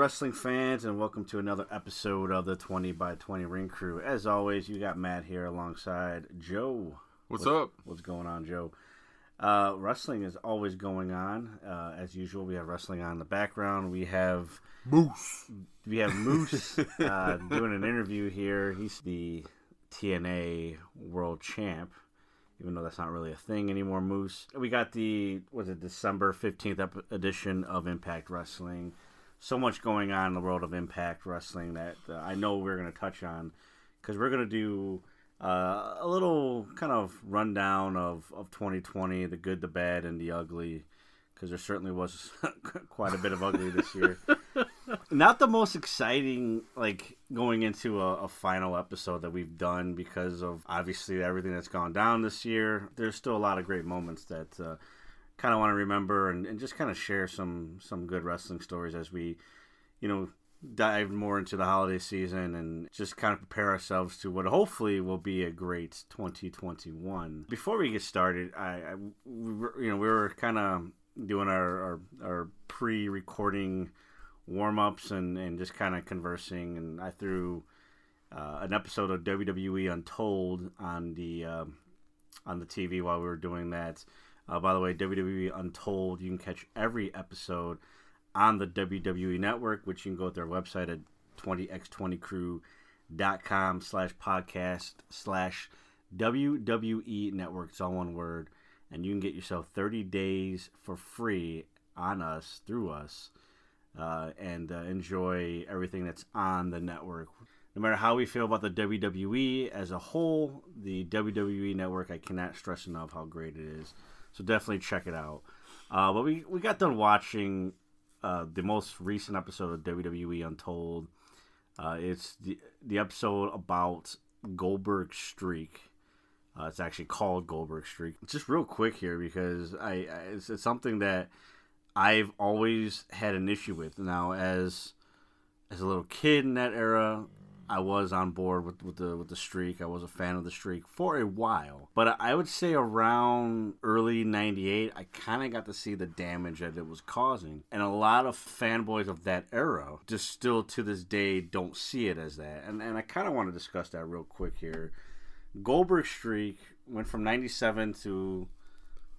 Wrestling fans, and welcome to another episode of the 20 by 20 Ring Crew. As always, you got Matt here alongside Joe. What's up? What's going on, Joe? Uh, wrestling is always going on. Uh, as usual, we have wrestling on in the background. We have Moose. we have Moose uh, doing an interview here. He's the TNA World Champ, even though that's not really a thing anymore. Moose. We got the was it December fifteenth ep- edition of Impact Wrestling. So much going on in the world of Impact Wrestling that uh, I know we're going to touch on because we're going to do uh, a little kind of rundown of, of 2020, the good, the bad, and the ugly. Because there certainly was quite a bit of ugly this year. Not the most exciting, like going into a, a final episode that we've done because of obviously everything that's gone down this year. There's still a lot of great moments that uh, kind of want to remember and, and just kind of share some some good wrestling stories as we, you know, dive more into the holiday season and just kind of prepare ourselves to what hopefully will be a great 2021. Before we get started, I, I we were, you know we were kind of doing our our, our pre-recording warm-ups and and just kind of conversing and I threw uh, an episode of WWE Untold on the um on the TV while we were doing that. Uh, by the way, WWE Untold, you can catch every episode on the WWE Network, which you can go to their website at 20x20crew.com slash podcast slash WWE Network. It's all one word. And you can get yourself 30 days for free on us, through us, uh, and uh, enjoy everything that's on the network. No matter how we feel about the WWE as a whole, the WWE Network, I cannot stress enough how great it is. So definitely check it out. Uh, but we, we got done watching uh, the most recent episode of WWE Untold. Uh, it's the the episode about Goldberg's streak. Uh, it's actually called Goldberg Streak. Just real quick here because I, I it's, it's something that I've always had an issue with. Now as as a little kid in that era, I was on board with, with the with the streak. I was a fan of the streak for a while, but I would say around early '98, I kind of got to see the damage that it was causing, and a lot of fanboys of that era just still to this day don't see it as that. And and I kind of want to discuss that real quick here. Goldberg streak went from '97 to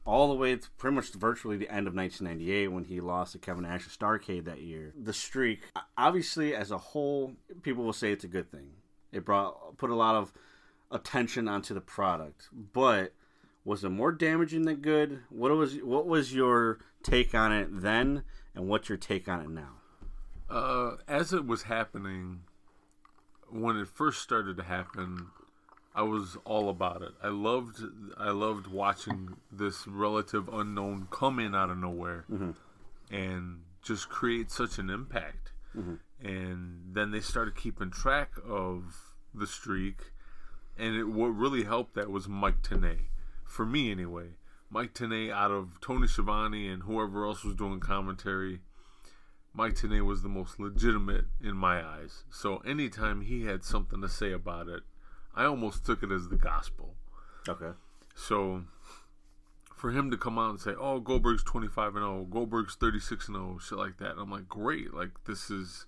all the way to pretty much virtually the end of 1998 when he lost to Kevin Nash at Starcade that year. The streak, obviously, as a whole, people will say it's a good thing. It brought put a lot of attention onto the product, but was it more damaging than good? What was what was your take on it then, and what's your take on it now? Uh, as it was happening, when it first started to happen, I was all about it. I loved, I loved watching this relative unknown come in out of nowhere, mm-hmm. and just create such an impact. Mm-hmm. And then they started keeping track of the streak, and it, what really helped that was Mike Tenay, for me anyway. Mike Tenay out of Tony Schiavone and whoever else was doing commentary. Mike Tenay was the most legitimate in my eyes. So anytime he had something to say about it, I almost took it as the gospel. Okay. So for him to come out and say, "Oh, Goldberg's 25 and 0, Goldberg's 36 and 0," shit like that, I'm like, "Great. Like this is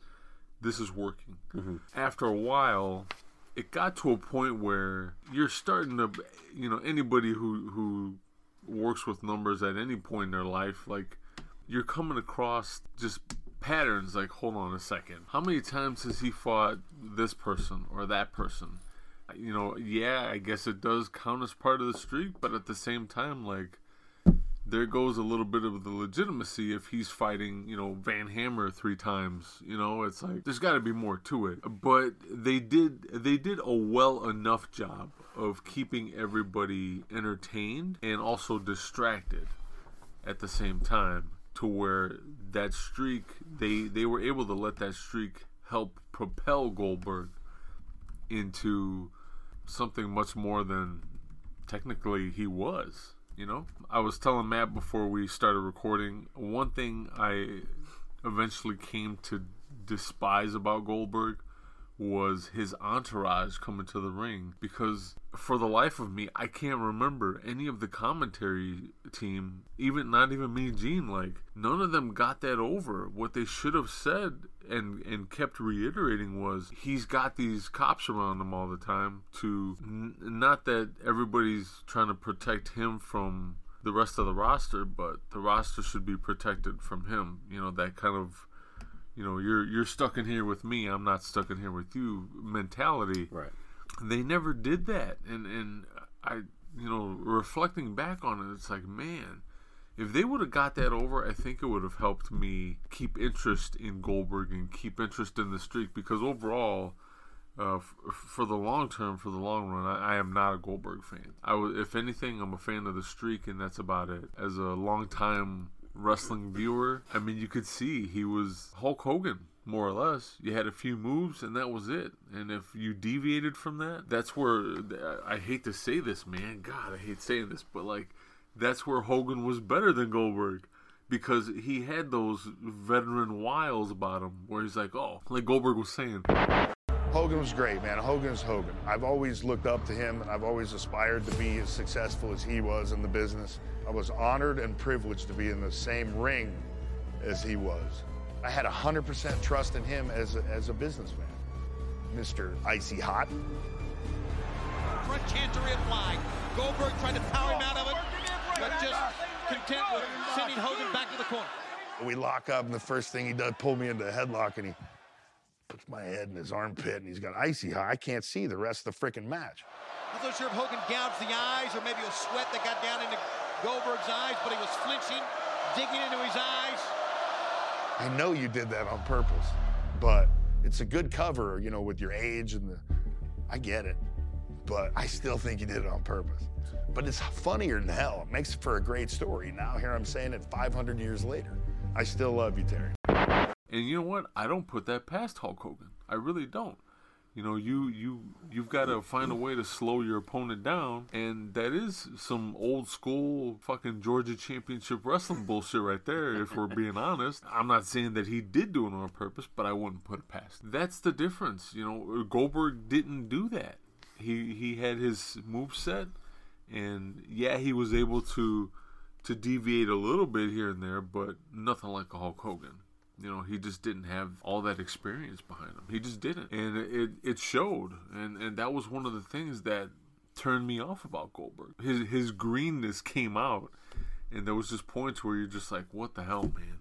this is working." Mm-hmm. After a while, it got to a point where you're starting to, you know, anybody who who works with numbers at any point in their life, like you're coming across just patterns. Like, hold on a second, how many times has he fought this person or that person? You know, yeah, I guess it does count as part of the streak, but at the same time, like there goes a little bit of the legitimacy if he's fighting, you know, Van Hammer three times. You know, it's like there's got to be more to it. But they did they did a well enough job of keeping everybody entertained and also distracted at the same time to where that streak they they were able to let that streak help propel Goldberg into something much more than technically he was. You know, I was telling Matt before we started recording. One thing I eventually came to despise about Goldberg was his entourage coming to the ring because for the life of me I can't remember any of the commentary team even not even me Gene like none of them got that over. What they should have said and and kept reiterating was he's got these cops around him all the time to n- not that everybody's trying to protect him from the rest of the roster but the roster should be protected from him you know that kind of you know you're you're stuck in here with me i'm not stuck in here with you mentality Right. they never did that and and i you know reflecting back on it it's like man if they would have got that over i think it would have helped me keep interest in goldberg and keep interest in the streak because overall uh, f- for the long term, for the long run, I, I am not a Goldberg fan. I w- if anything, I'm a fan of the streak, and that's about it. As a long time wrestling viewer, I mean, you could see he was Hulk Hogan, more or less. You had a few moves, and that was it. And if you deviated from that, that's where I hate to say this, man. God, I hate saying this, but like, that's where Hogan was better than Goldberg because he had those veteran wiles about him where he's like, oh, like Goldberg was saying, Hogan was great, man. Hogan's Hogan. I've always looked up to him and I've always aspired to be as successful as he was in the business. I was honored and privileged to be in the same ring as he was. I had 100% trust in him as a, as a businessman. Mr. Icy Hot. Front chancery applied. Goldberg tried to power him out of it, but just content with sending Hogan back to the corner. We lock up and the first thing he does, pull me into a headlock and he puts my head in his armpit and he's got Icy Hot. I can't see the rest of the freaking match. I wasn't sure if Hogan gouged the eyes or maybe it was sweat that got down into Goldberg's eyes, but he was flinching, digging into his eyes. I know you did that on purpose, but it's a good cover, you know, with your age and the. I get it, but I still think you did it on purpose. But it's funnier than hell. It makes for a great story. Now here I'm saying it 500 years later. I still love you, Terry. And you know what? I don't put that past Hulk Hogan. I really don't. You know, you you you've got to find a way to slow your opponent down, and that is some old school fucking Georgia Championship wrestling bullshit right there. If we're being honest, I'm not saying that he did do it on purpose, but I wouldn't put it past. That's the difference. You know, Goldberg didn't do that. He he had his move set, and yeah, he was able to to deviate a little bit here and there, but nothing like a Hulk Hogan. You know, he just didn't have all that experience behind him. He just didn't, and it it showed. And and that was one of the things that turned me off about Goldberg. His his greenness came out, and there was just points where you're just like, "What the hell, man?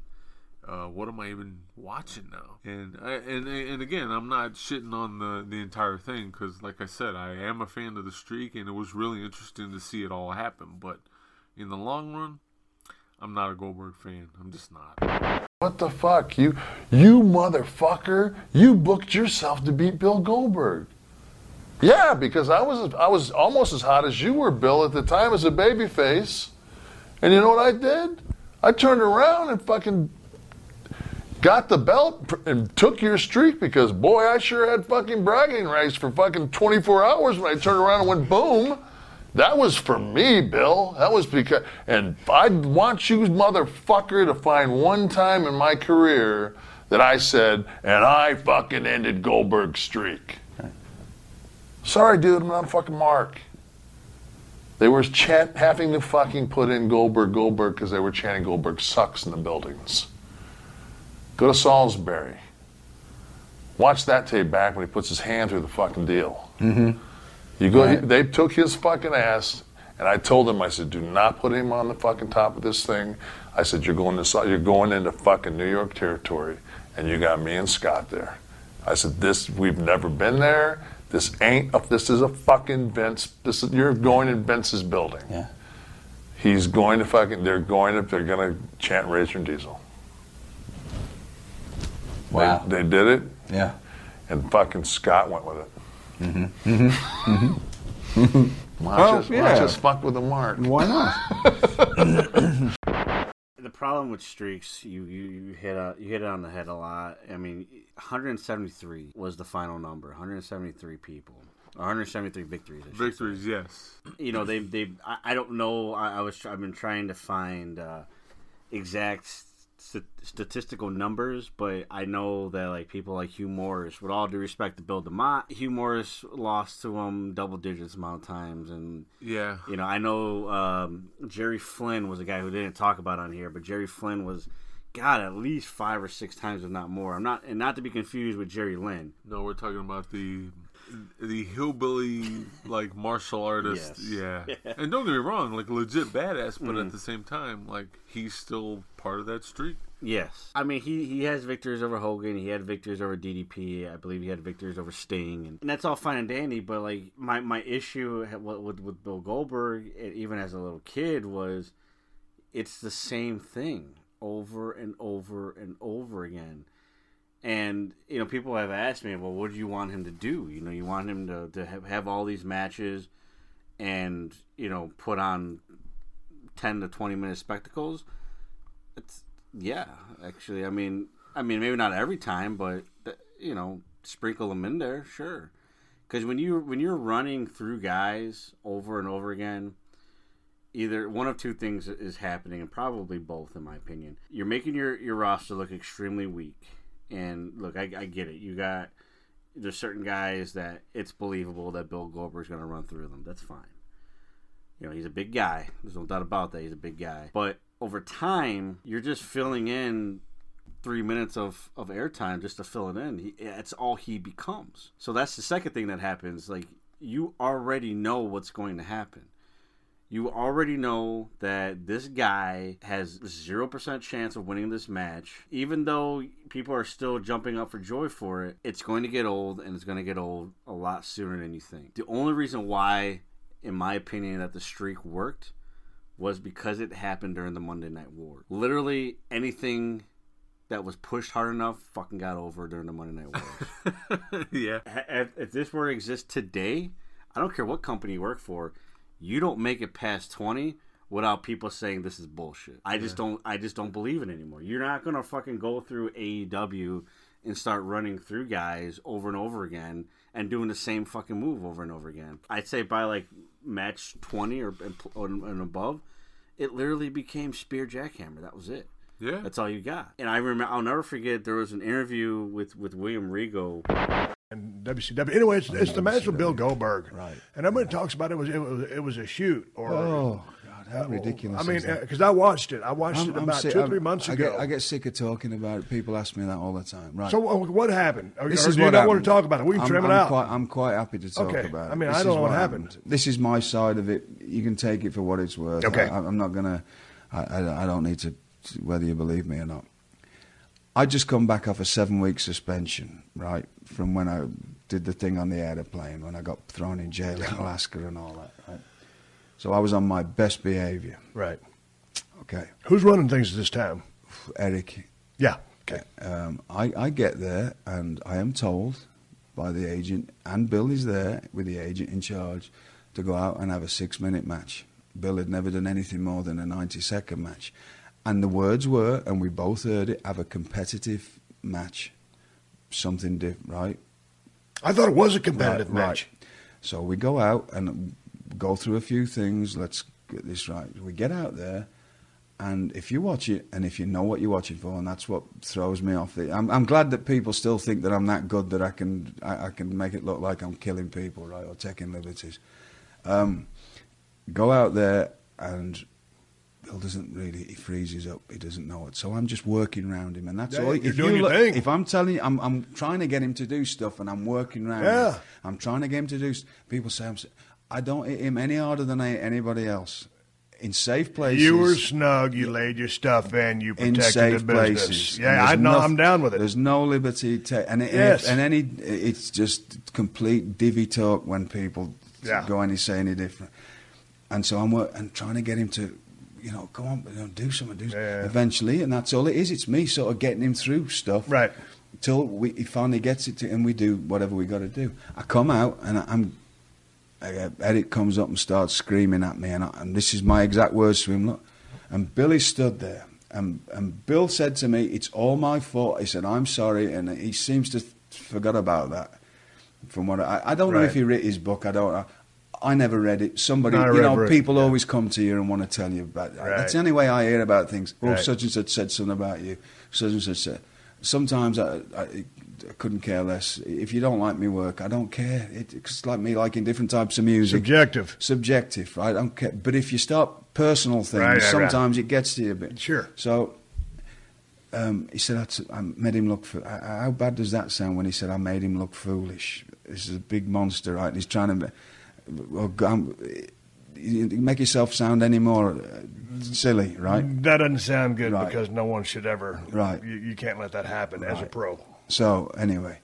Uh, what am I even watching now?" And I, and and again, I'm not shitting on the the entire thing because, like I said, I am a fan of the streak, and it was really interesting to see it all happen. But in the long run, I'm not a Goldberg fan. I'm just not. What the fuck? You you motherfucker. You booked yourself to beat Bill Goldberg. Yeah, because I was I was almost as hot as you were, Bill, at the time as a babyface. And you know what I did? I turned around and fucking got the belt and took your streak because boy, I sure had fucking bragging rights for fucking 24 hours when I turned around and went boom. That was for me, Bill. That was because, and I want you, motherfucker, to find one time in my career that I said, and I fucking ended Goldberg's streak. Sorry, dude, I'm not a fucking mark. They were chant, having to fucking put in Goldberg, Goldberg, because they were chanting Goldberg sucks in the buildings. Go to Salisbury. Watch that tape back when he puts his hand through the fucking deal. Mm-hmm. You go. he- they took his fucking ass, and I told him. I said, "Do not put him on the fucking top of this thing." I said, "You're going to. You're going into fucking New York territory, and you got me and Scott there." I said, "This. We've never been there. This ain't. A, this is a fucking Vince. This is. You're going in Vince's building. Yeah. He's going to fucking. They're going to. They're going to chant Razor and Diesel. They- Wow. They, did it, Yeah. and fucking Scott went with it. Mm-hmm. Mm-hmm. Mm-hmm. Watch, Oh, us, yeah. watch us fuck with the mark. Why not? the problem with streaks, you you, you hit a, you hit it on the head a lot. I mean, 173 was the final number. 173 people. 173 victories. I should Victories, yes. you know they they I, I don't know I, I was I've been trying to find uh, exact st- statistical numbers but I know that like people like Hugh Morrus with all due respect to Bill DeMott Hugh Morrus lost to him double digits amount of times and Yeah. you know I know um, Jerry Flynn was a guy who didn't talk about on here but Jerry Flynn was God at least five or six times if not more I'm not and not to be confused with Jerry Lynn No, we're talking about the the hillbilly like martial artist. Yes. Yeah. And don't get me wrong, like legit badass, but at mm. the same time, like he's still part of that streak. Yes, I mean he he has victories over Hogan. He had victories over DDP. I believe he had victories over Sting, and, and that's all fine and dandy. But like my my issue with with, with Bill Goldberg, even as a little kid, was it's the same thing over and over and over again. And you know, people have asked me, well, what do you want him to do? You know, you want him to to have, have all these matches, and you know, put on ten to twenty minute spectacles. It's yeah, actually. I mean, I mean, maybe not every time, but uh, you know, sprinkle them in there, sure. Because when you when you're running through guys over and over again, either one of two things is happening, and probably both, in my opinion. You're making your your roster look extremely weak. And look, I, I get it. You got there's certain guys that it's believable that Bill Goldberg's going to run through them. That's fine. You know, he's a big guy. There's no doubt about that. He's a big guy. But over time, you're just filling in three minutes of, of airtime just to fill it in. It's all he becomes. So that's the second thing that happens. Like, you already know what's going to happen. You already know that this guy has 0% chance of winning this match. Even though people are still jumping up for joy for it, it's going to get old and it's going to get old a lot sooner than you think. The only reason why, in my opinion, that the streak worked was because it happened during the Monday Night War. Literally anything that was pushed hard enough fucking got over during the Monday Night Wars. yeah. if, if this were to exist today, I don't care what company you work for, you don't make it past 20 without people saying this is bullshit. I just don't I just don't believe it anymore. You're not going to fucking go through AEW and start running through guys over and over again and doing the same fucking move over and over again. I'd say by like match 20 or and, and above, it literally became spear jackhammer. That was it. Yeah. That's all you got. And I remember I'll never forget there was an interview with with William Regal and WCW. Anyway, it's, it's the match with Bill Goldberg. Right. And everybody talks about it was it was it was a shoot or. Oh God, how ridiculous! I mean, because I watched it. I watched I'm- it about sick- two or I'm- three months I ago. Get, I get sick of talking about it. People ask me that all the time. Right. so uh, what happened? Or, this or is do you what not want to talk about it? We can I'm, trim I'm it out. Quite, I'm quite happy to talk Okay. about it. I mean, I don't know what happened. This is my side of it. You can take it for what it's worth. Okay. I, I'm not gonna. I, I, I don't need to, whether you believe me or not. I just come back off a seven-week suspension, right, from when I did the thing on the airplane, when I got thrown in jail in Alaska and all that, right. So I was on my best behaviour. Right. Okay, Who's running things at this time? Eric. Yeah. Okay. Um, I, I get there and I am told by the agent, and Bill is there with the agent in charge, to go out and have a six minute match. Bill had never done anything more than a 90 second match. And the words were, and we both heard it, have a competitive match. Something different, right? I thought it was a competitive Right, match. right. So we go out and go through a few things. Let's get this right. We get out there, and if you watch it, and if you know what you're watching for, and that's what throws me off. I'm, I'm glad that people still think that I'm that good that I can I, I can make it look like I'm killing people, right, or taking liberties. Um, go out there and. Bill doesn't really. He freezes up. He doesn't know it. So I'm just working around him, and that's Yeah, all. you're if doing you your look- thing. If I'm telling you, I'm, I'm trying to get him to do stuff, and I'm working around. Yeah. him. I'm trying to get him to do. People say I'm. I don't hit him any harder than I hit anybody else. In safe places. You were snug. You laid your stuff in. You in protected safe the business. places. Yeah, I know. noth- I'm down with it. There's no liberty ta- and it, Yes. and any it's just complete divvy talk when people Yeah. go any say any different. And so I'm and trying to get him to, you know, come on, you know, do something, do something. Yeah. Eventually, and that's all it is. It's me sort of getting him through stuff, Right. Till we, he finally gets it to, and we do whatever we got to do. I come out and I, I'm. Uh, Eric comes up and starts screaming at me, and, I, and this is my exact words to him. Look, and Billy stood there, And, and Bill said to me, It's all my fault. He said, I'm sorry. And he seems to forgot about that. From what I, I don't know if he read his book. I don't know. I never read it. Somebody, No, you know, people yeah. always come to you and want to tell you about. Right. That's the only way I hear about things. Oh, Right. such and such said something about you. Such and such said. Sometimes I, I, I couldn't care less. If you don't like me work, I don't care. It, it's like me liking different types of music. Subjective. Subjective, right? I don't care. But if you start personal things, Right, sometimes it gets to you a bit. Sure. So um, he said, "That's- I made him look. Fo- how bad does that sound when he said I made him look foolish? This is a big monster, right? And he's trying to. Well, um, make yourself sound any more uh, silly, right? That doesn't sound good Right. because no one should ever. Right. You, you can't let that happen as a pro. So anyway,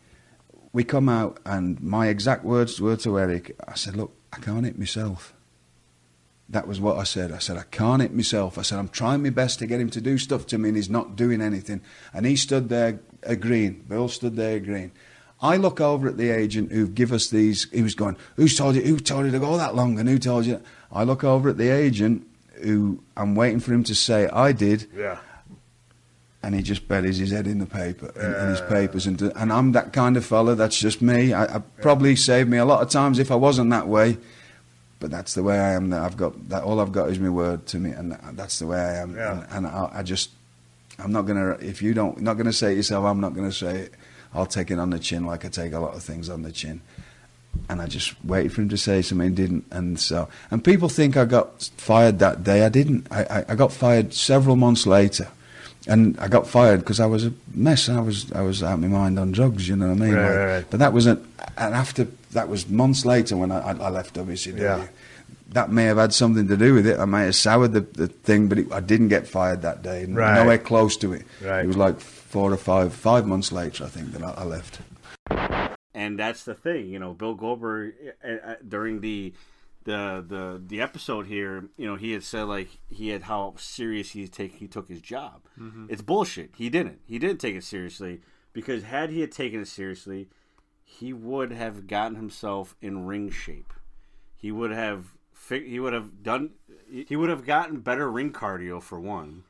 we come out, and my exact words were to Eric. I said, "Look, I can't hit myself." That was what I said. I said, I can't hit myself. I said, I'm trying my best to get him to do stuff to me, and he's not doing anything. And he stood there agreeing. Bill stood there agreeing. I look over at the agent who give us these. He was going, "Who's told you? Who told you to go that long? And who told you?" I look over at the agent who I'm waiting for him to say, "I did." Yeah. and he just buries his head in the paper in, in his papers and and I'm that kind of fella that's just me I, I probably saved me a lot of times if I wasn't that way but that's the way I am that I've got that all I've got is my word to me and that's the way I am Yeah. and, and I, I just I'm not gonna if you don't not gonna say it yourself I'm not gonna say it I'll take it on the chin like I take a lot of things on the chin and I just waited for him to say something, didn't, and so and people think I got fired that day. I didn't. I, I, I got fired several months later, and I got fired because I was a mess. I was I was out of my mind on drugs. You know what I mean? Right, Like, right, right. But that was an and after that was months later when I, I, left WCW. Yeah. That may have had something to do with it. I may have soured the, the thing, but it, I didn't get fired that day. Right. Nowhere close to it. Right. It was like four or five five months later, I think, that I, I left. and that's the thing, you know. Bill Goldberg uh, uh, during the the the the episode here, you know, he had said like he had how serious he take he took his job. It's bullshit. He didn't. He didn't take it seriously because had he had taken it seriously, he would have gotten himself in ring shape. He would have fig- he would have done he would have gotten better ring cardio for one,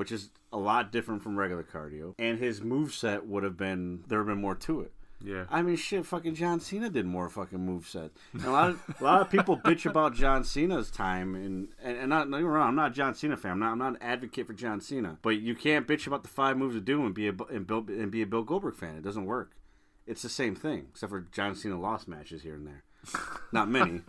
which is a lot different from regular cardio, and his move set would have been there would have been more to it. Yeah. I mean, shit, fucking John Cena did more fucking moveset. And a lot of a lot of people bitch about John Cena's time, and and, and not, don't get me wrong, I'm not a John Cena fan. I'm not I'm not an advocate for John Cena, but you can't bitch about the five moves of doom and be a and, Bill, and be a Bill Goldberg fan. It doesn't work. It's the same thing, except for John Cena lost matches here and there. Not many.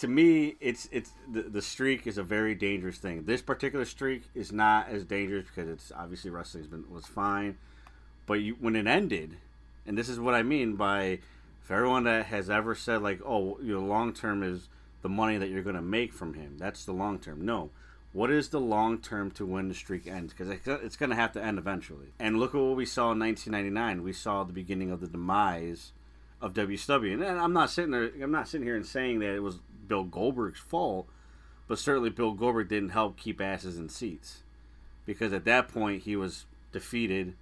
To me, it's it's the, the streak is a very dangerous thing. This particular streak is not as dangerous because it's obviously wrestling's been was fine, but you, when it ended, and this is what I mean by for everyone that has ever said like, oh, your long term is the money that you're going to make from him. That's the long term. No. What is the long term to when the streak ends? Because it's going to have to end eventually. And look at what we saw in 1999. We saw the beginning of the demise of WCW. And I'm not sitting there. I'm not sitting here and saying that it was Bill Goldberg's fault, but certainly Bill Goldberg didn't help keep asses in seats because at that point he was defeated,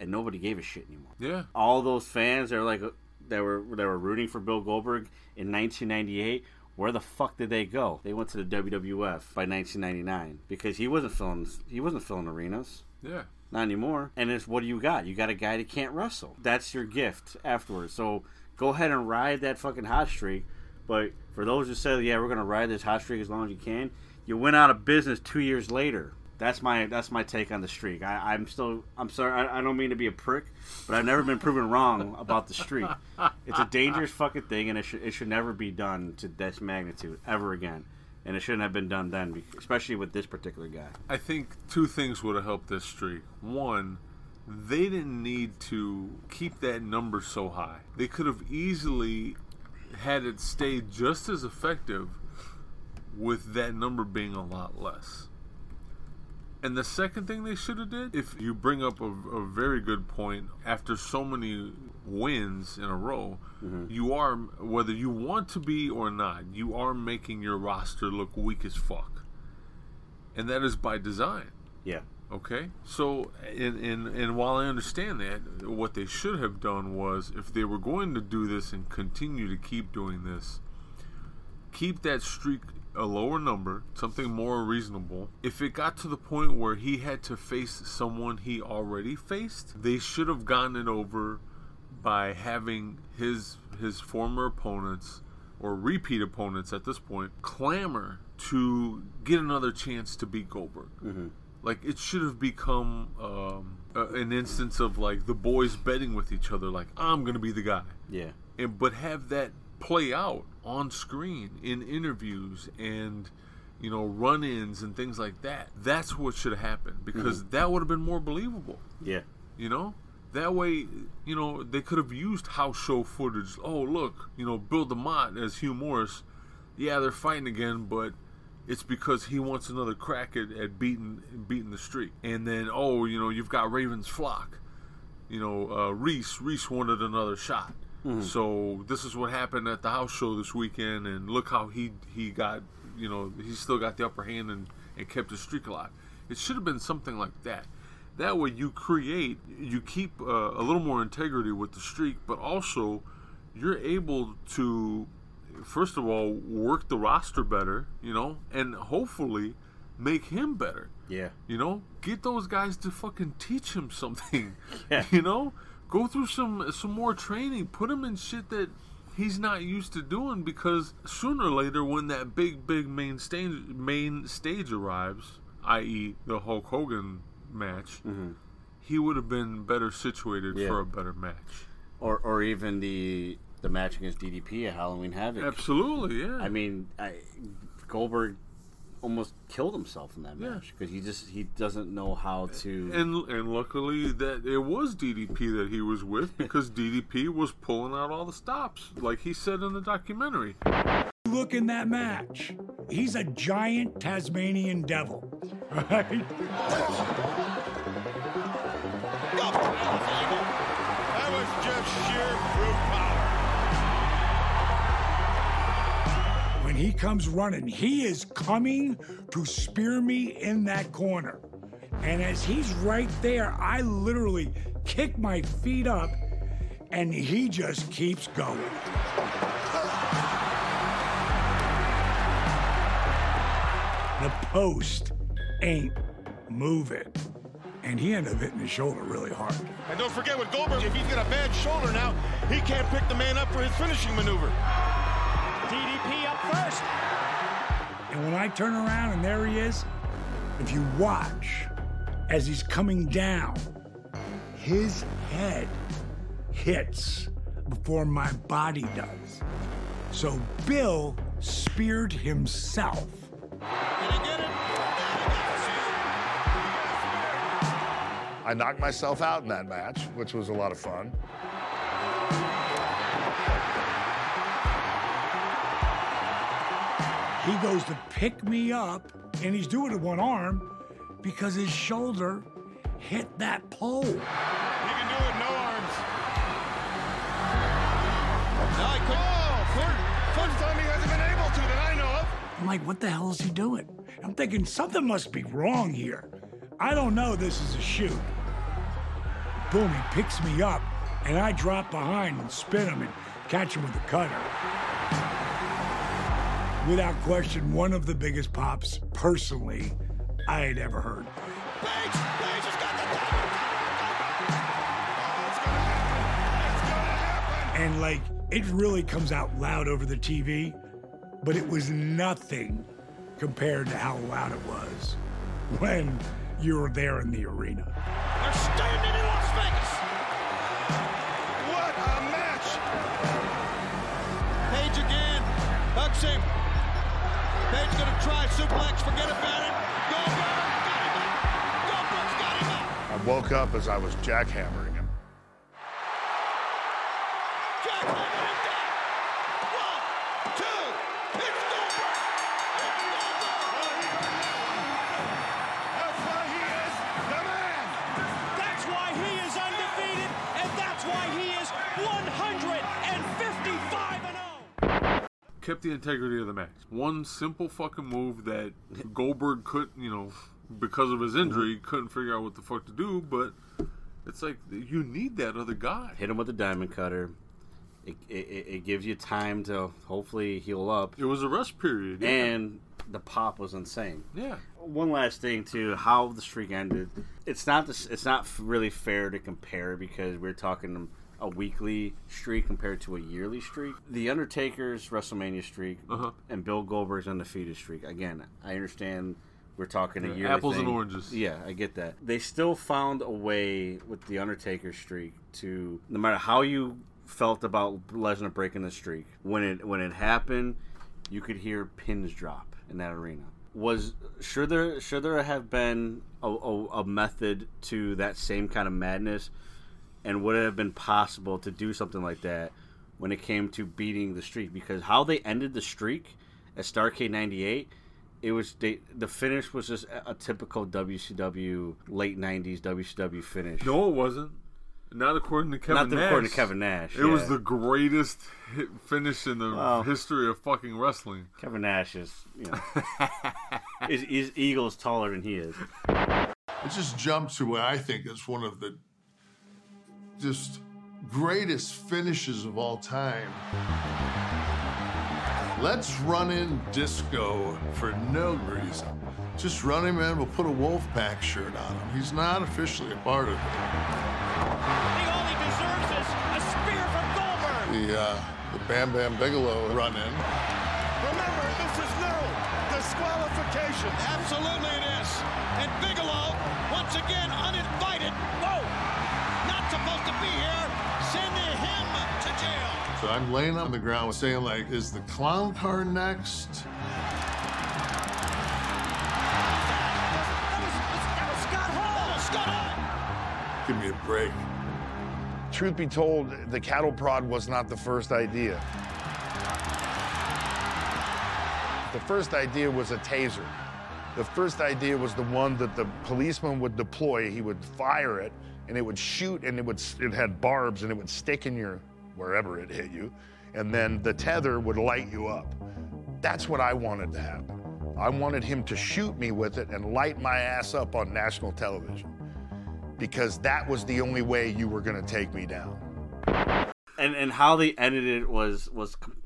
and nobody gave a shit anymore. Yeah. All those fans that were like that were that were rooting for Bill Goldberg in 1998. Where the fuck did they go? They went to the WWF by 1999 because he wasn't filling he wasn't filling arenas. Yeah. Not anymore. And it's what do you got? You got a guy that can't wrestle. That's your gift afterwards. So go ahead and ride that fucking hot streak. But for those who say, yeah, we're gonna ride this hot streak as long as you can, you went out of business two years later. That's my that's my take on the streak. I, I'm still I'm sorry I, I don't mean to be a prick, but I've never been proven wrong about the streak. It's a dangerous fucking thing, and it should it should never be done to this magnitude ever again. And it shouldn't have been done then, especially with this particular guy. I think two things would have helped this streak. One, they didn't need to keep that number so high. They could have easily had it stayed just as effective with that number being a lot less. And the second thing they should have did, if you bring up a, a very good point, after so many wins in a row, mm-hmm. you are whether you want to be or not, you are making your roster look weak as fuck, and that is by design. Yeah. Okay, so and, and and while I understand that, what they should have done was if they were going to do this and continue to keep doing this, keep that streak a lower number, something more reasonable. If it got to the point where he had to face someone he already faced, they should have gotten it over by having his his former opponents or repeat opponents at this point clamor to get another chance to beat Goldberg. Mm-hmm. Like it should have become um, a, an instance of like the boys betting with each other, like I'm gonna be the guy. Yeah. and but have that play out on screen in interviews and you know run-ins and things like that. That's what should have happened because that would have been more believable. Yeah. you know? That way you know they could have used house show footage. Oh look you know bill demott as Hugh Morrus. Yeah they're fighting again but it's because he wants another crack at, at beating beating the streak and then oh you know you've got Raven's Flock you know, uh, Reese Reese wanted another shot. So this is what happened at the house show this weekend, and look how he he got, you know, he still got the upper hand and, and kept his streak alive. It should have been something like that. That way, you create, you keep uh, a little more integrity with the streak, but also you're able to, first of all, work the roster better, you know, and hopefully make him better. Yeah. You know, get those guys to fucking teach him something. Yeah. You know, go through some some more training. Put him in shit that he's not used to doing because sooner or later, when that big big main stage main stage arrives, i.e., the Hulk Hogan match, mm-hmm. he would have been better situated Yeah. for a better match. Or or even the the match against DDP at Halloween Havoc. Absolutely, yeah. I mean, I, Goldberg almost killed himself in that match because he just he doesn't know how to. and and luckily that it was DDP that he was with because DDP was pulling out all the stops, like he said in the documentary. Look in that match. He's a giant Tasmanian devil. Right? He comes running, he is coming to spear me in that corner. And as he's right there, I literally kick my feet up and he just keeps going. The post ain't moving. And he ended up hitting his shoulder really hard. And don't forget with Goldberg, if he's got a bad shoulder now, he can't pick the man up for his finishing maneuver. And when I turn around and there he is, if you watch as he's coming down, his head hits before my body does. So Bill speared himself. I knocked myself out in that match, which was a lot of fun. He goes to pick me up, and he's doing it with one arm because his shoulder hit that pole. He can do it, no arms. No, he couldn't. Oh, first, first time he hasn't been able to that I know of. I'm like, what the hell is he doing? I'm thinking something must be wrong here. I don't know this is a shoot. Boom, he picks me up, and I drop behind and spin him and catch him with the cutter. Without question, one of the biggest pops, personally, I had ever heard. Has got the And like, it really comes out loud over the TV, but it was nothing compared to how loud it was when you were there in the arena. They're standing in Las Vegas. What a match. Page again. Hugs him. Page gonna try suplex. Forget about it. Goldberg got him got him. I woke up as I was jackhammering Kept the integrity of the match. One simple fucking move that Goldberg couldn't, you know, because of his injury, mm-hmm. couldn't figure out what the fuck to do. But it's like you need that other guy. hit him with the diamond cutter, It, it, it gives you time to hopefully heal up. It was a rest period. Yeah. And the pop was insane. yeah. One last thing too, how the streak ended. It's not this. It's not really fair to compare because we're talking a weekly streak compared to a yearly streak. The Undertaker's WrestleMania streak Uh-huh. and Bill Goldberg's undefeated streak. Again, I understand we're talking a year. apples and oranges. Yeah, I get that. They still found a way with the Undertaker streak to no matter how you felt about Lesnar breaking the streak, when it when it happened, you could hear pins drop in that arena. Was should there should there have been a, a, a method to that same kind of madness, and would it have been possible to do something like that when it came to beating the streak? Because how they ended the streak at Starcade '98 it was they, the finish was just a, a typical WCW late '90s WCW finish. No, it wasn't. Not according to Kevin Not Nash. according to Kevin Nash. It was the greatest hit finish in the Wow. history of fucking wrestling. Kevin Nash is you know his, his eagle's taller than he is. Let's just jump to what I think is one of the just greatest finishes of all time. Let's run in disco for no reason. Just run him in, we'll put a Wolfpack shirt on him. He's not officially a part of it. I think all he deserves is a spear from Goldberg. The, uh, the Bam Bam Bigelow run in. Remember, this is no disqualification. Absolutely it is. And Bigelow, once again So I'm laying on the ground saying, like, is the clown car next? Give me a break. Truth be told, the cattle prod was not the first idea. The first idea was a taser. The first idea was the one that the policeman would deploy. He would fire it, and it would shoot, and it would it had barbs, and it would stick in your wherever it hit you, and then the tether would light you up. That's what I wanted to happen. I wanted him to shoot me with it and light my ass up on national television, because that was the only way you were going to take me down. and and how they ended it was was com-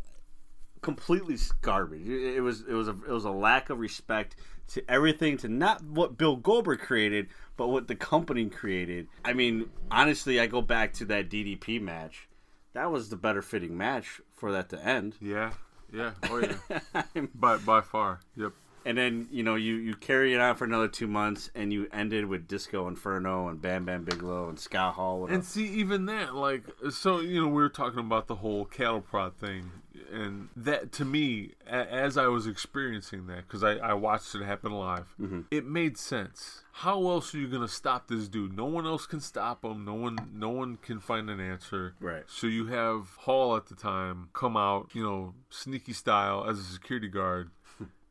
completely garbage. It, it was it was a it was a lack of respect to everything to not what Bill Goldberg created, but what the company created. I mean, honestly, I go back to that DDP match. That was the better fitting match for that to end. Yeah, yeah, oh yeah. by by far, yep. And then you know you you carry it on for another two months, and you ended with Disco Inferno and Bam Bam Bigelow and Scott Hall. And see, even that, like, so you know, we were talking about the whole cattle prod thing, and that to me, a- as I was experiencing that, because I, I watched it happen live, mm-hmm. it made sense. How else are you gonna stop this dude? No one else can stop him. No one, no one can find an answer. Right. So you have Hall at the time come out, you know, sneaky style as a security guard,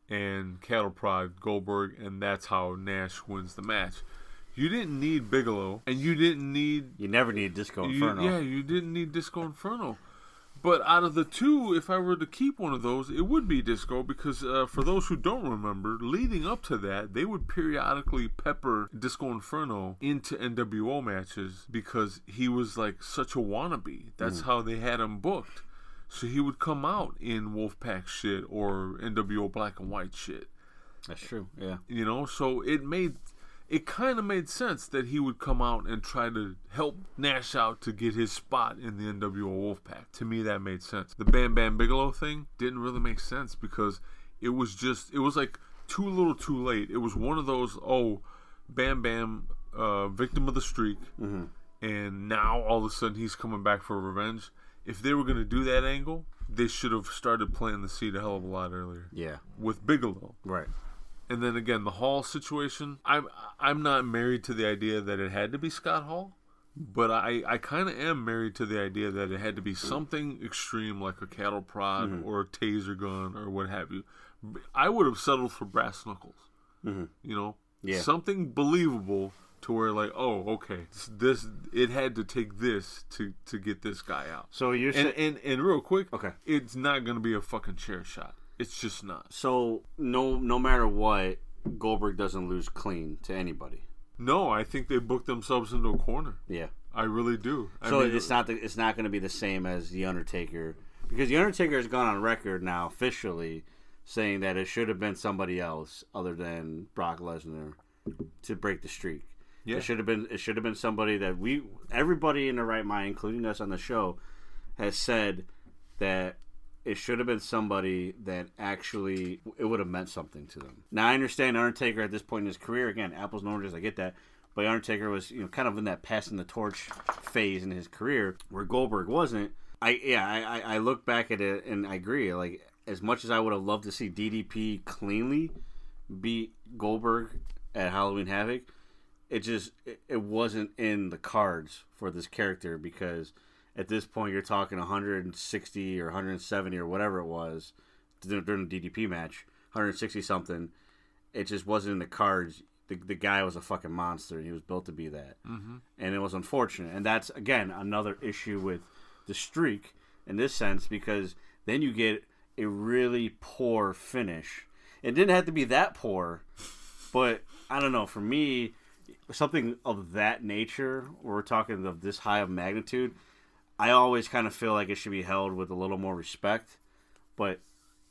and cattle prod Goldberg, and that's how Nash wins the match. You didn't need Bigelow, and you didn't need you never need Disco you- Inferno. yeah, you didn't need Disco Inferno. But out of the two, if I were to keep one of those, it would be Disco because uh, for those who don't remember, leading up to that, they would periodically pepper Disco Inferno into NWO matches because he was like such a wannabe. That's Mm. how they had him booked. So he would come out in Wolfpack shit or NWO black and white shit. That's true. Yeah. You know, so it made it kind of made sense that he would come out and try to help Nash out to get his spot in the NWO Wolfpack. To me, that made sense. The Bam Bam Bigelow thing didn't really make sense because it was just it was like too little, too late. It was one of those oh, Bam Bam, uh, victim of the streak, and now all of a sudden he's coming back for revenge. If they were going to do that angle, they should have started planting the seed a hell of a lot earlier Yeah. with Bigelow. Right. And then again, the Hall situation. I'm I'm not married to the idea that it had to be Scott Hall, but I I kind of am married to the idea that it had to be something extreme like a cattle prod mm-hmm. or a taser gun or what have you. I would have settled for brass knuckles. Mm-hmm. You know, Yeah. something believable to where like, oh, okay, this, this it had to take this to to get this guy out. So you're and sa- and and real quick, Okay. it's not gonna be a fucking chair shot. It's just not. So no, no matter what, Goldberg doesn't lose clean to anybody. No, I think they booked themselves into a corner. Yeah. I really do. I so mean, it's not the, it's not going to be the same as the Undertaker because the Undertaker has gone on record now officially saying that it should have been somebody else other than Brock Lesnar to break the streak. Yeah. It should have been it should have been somebody that we everybody in the right mind, including us on the show, has said that it should have been somebody that actually it would have meant something to them. Now I understand Undertaker at this point in his career, again, apples and oranges, I get that. But Undertaker was, you know, kind of in that passing the torch phase in his career where Goldberg wasn't. I yeah, I, I I look back at it and I agree. Like as much as I would have loved to see DDP cleanly beat Goldberg at Halloween Havoc, it just it, it wasn't in the cards for this character because at this point you're talking 160 or 170 or whatever it was during the DDP match, 160 something. It just wasn't in the cards. The, the guy was a fucking monster. and He was built to be that, Mhm. and it was unfortunate. And that's again another issue with the streak in this sense because then you get a really poor finish. It didn't have to be that poor, but I don't know. For me, something of that nature, where we're talking of this high of magnitude, I always kind of feel like it should be held with a little more respect. But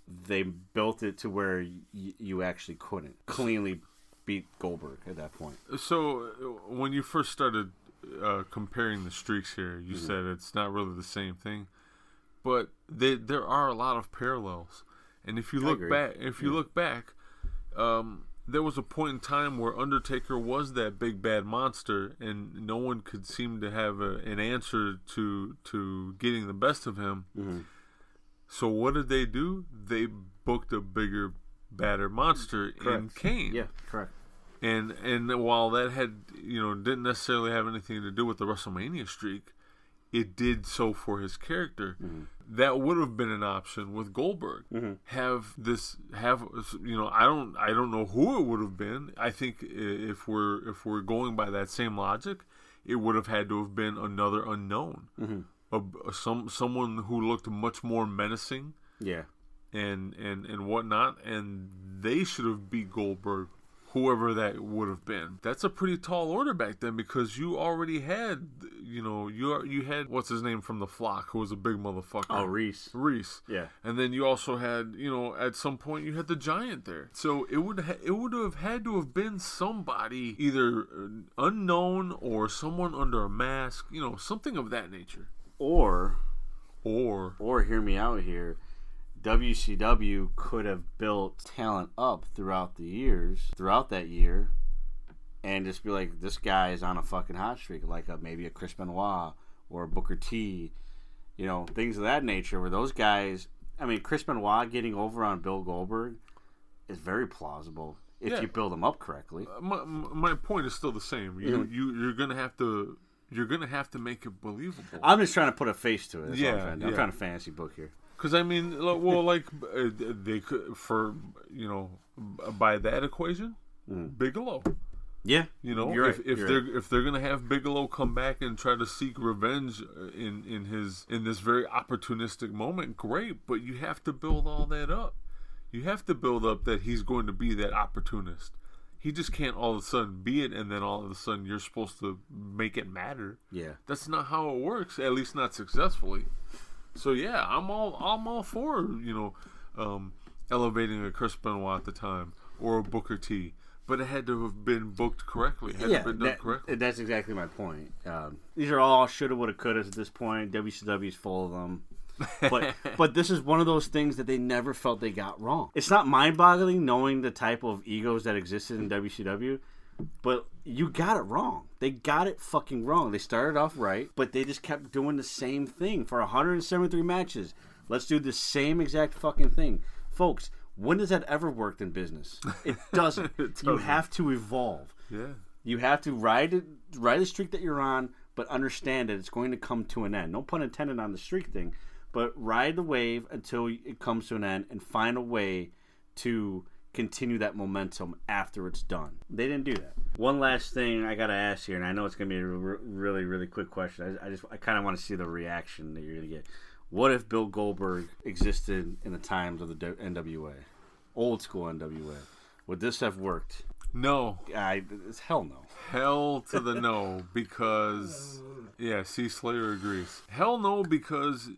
they built it to where y- you actually couldn't cleanly beat Goldberg at that point. So uh, when you first started uh, comparing the streaks here, you Mhm. said it's not really the same thing, but they, there are a lot of parallels. And if you I look agree. back, if you Yeah. look back, um, there was a point in time where Undertaker was that big bad monster, and no one could seem to have a, an answer to to getting the best of him. Mm-hmm. So what did they do? They booked a bigger, badder monster in Correct. Kane. Yeah, correct. And and while that had you know didn't necessarily have anything to do with the WrestleMania streak, it did so for his character. That would have been an option with Goldberg. Have this have you know I don't I don't know who it would have been. I think if we're if we're going by that same logic, it would have had to have been another unknown, Mhm. a, some someone who looked much more menacing Yeah. and and and whatnot, and they should have beat Goldberg, whoever that would have been. That's a pretty tall order back then because you already had, you know, you are- you had what's his name from the flock, who was a big motherfucker. Oh, Reese. Reese. Yeah. And then you also had, you know, at some point you had the giant there. So it would ha- it would have had to have been somebody either unknown or someone under a mask, you know, something of that nature. Or or or hear me out here. WCW could have built talent up throughout the years, throughout that year, and just be like, this guy is on a fucking hot streak, like a, maybe a Chris Benoit or a Booker T, you know, things of that nature. Where those guys, I mean, Chris Benoit getting over on Bill Goldberg is very plausible if Yeah. you build them up correctly. my, my point is still the same. You Mhm. you you're gonna have to you're gonna have to make it believable. I'm just trying to put a face to it. That's all I'm Yeah, trying to do. I'm trying to fantasy book here. Because I mean, well, like uh, they could for you know by that equation, Bigelow. Mm. Yeah, you know, if, right, if they're right. if they're gonna have Bigelow come back and try to seek revenge uh, in in his in this very opportunistic moment, great. But you have to build all that up. You have to build up that he's going to be that opportunist. He just can't all of a sudden be it, and then all of a sudden you're supposed to make it matter. Yeah. That's not how it works. At least not successfully. So yeah, I'm all I'm all for you know um, elevating a Chris Benoit at the time or a Booker T, but it had to have been booked correctly. It had yeah, have been done that- correctly. that's exactly my point. Um, these are all shoulda, woulda, couldas at this point. WCW is full of them. But but this is one of those things that they never felt they got wrong. It's not mind boggling knowing the type of egos that existed in WCW, but you got it wrong. They got it fucking wrong. They started off right, but they just kept doing the same thing for 173 matches. Let's do the same exact fucking thing. Folks, when does that ever work in business? It doesn't. It You doesn't. have to evolve. Yeah. You have to ride it, ride the streak that you're on, but understand that it's going to come to an end. No pun intended on the streak thing, but ride the wave until it comes to an end and find a way to continue that momentum after it's done. They didn't do that. One last thing I got to ask here, and I know it's going to be a re- really, really quick question. I, I just, I kind of want to see the reaction that you're going to get. What if Bill Goldberg existed in the times of the NWA, old school NWA? Would this have worked? No, I it's hell no. hell to the no because yeah, see Slayer agrees. Hell no because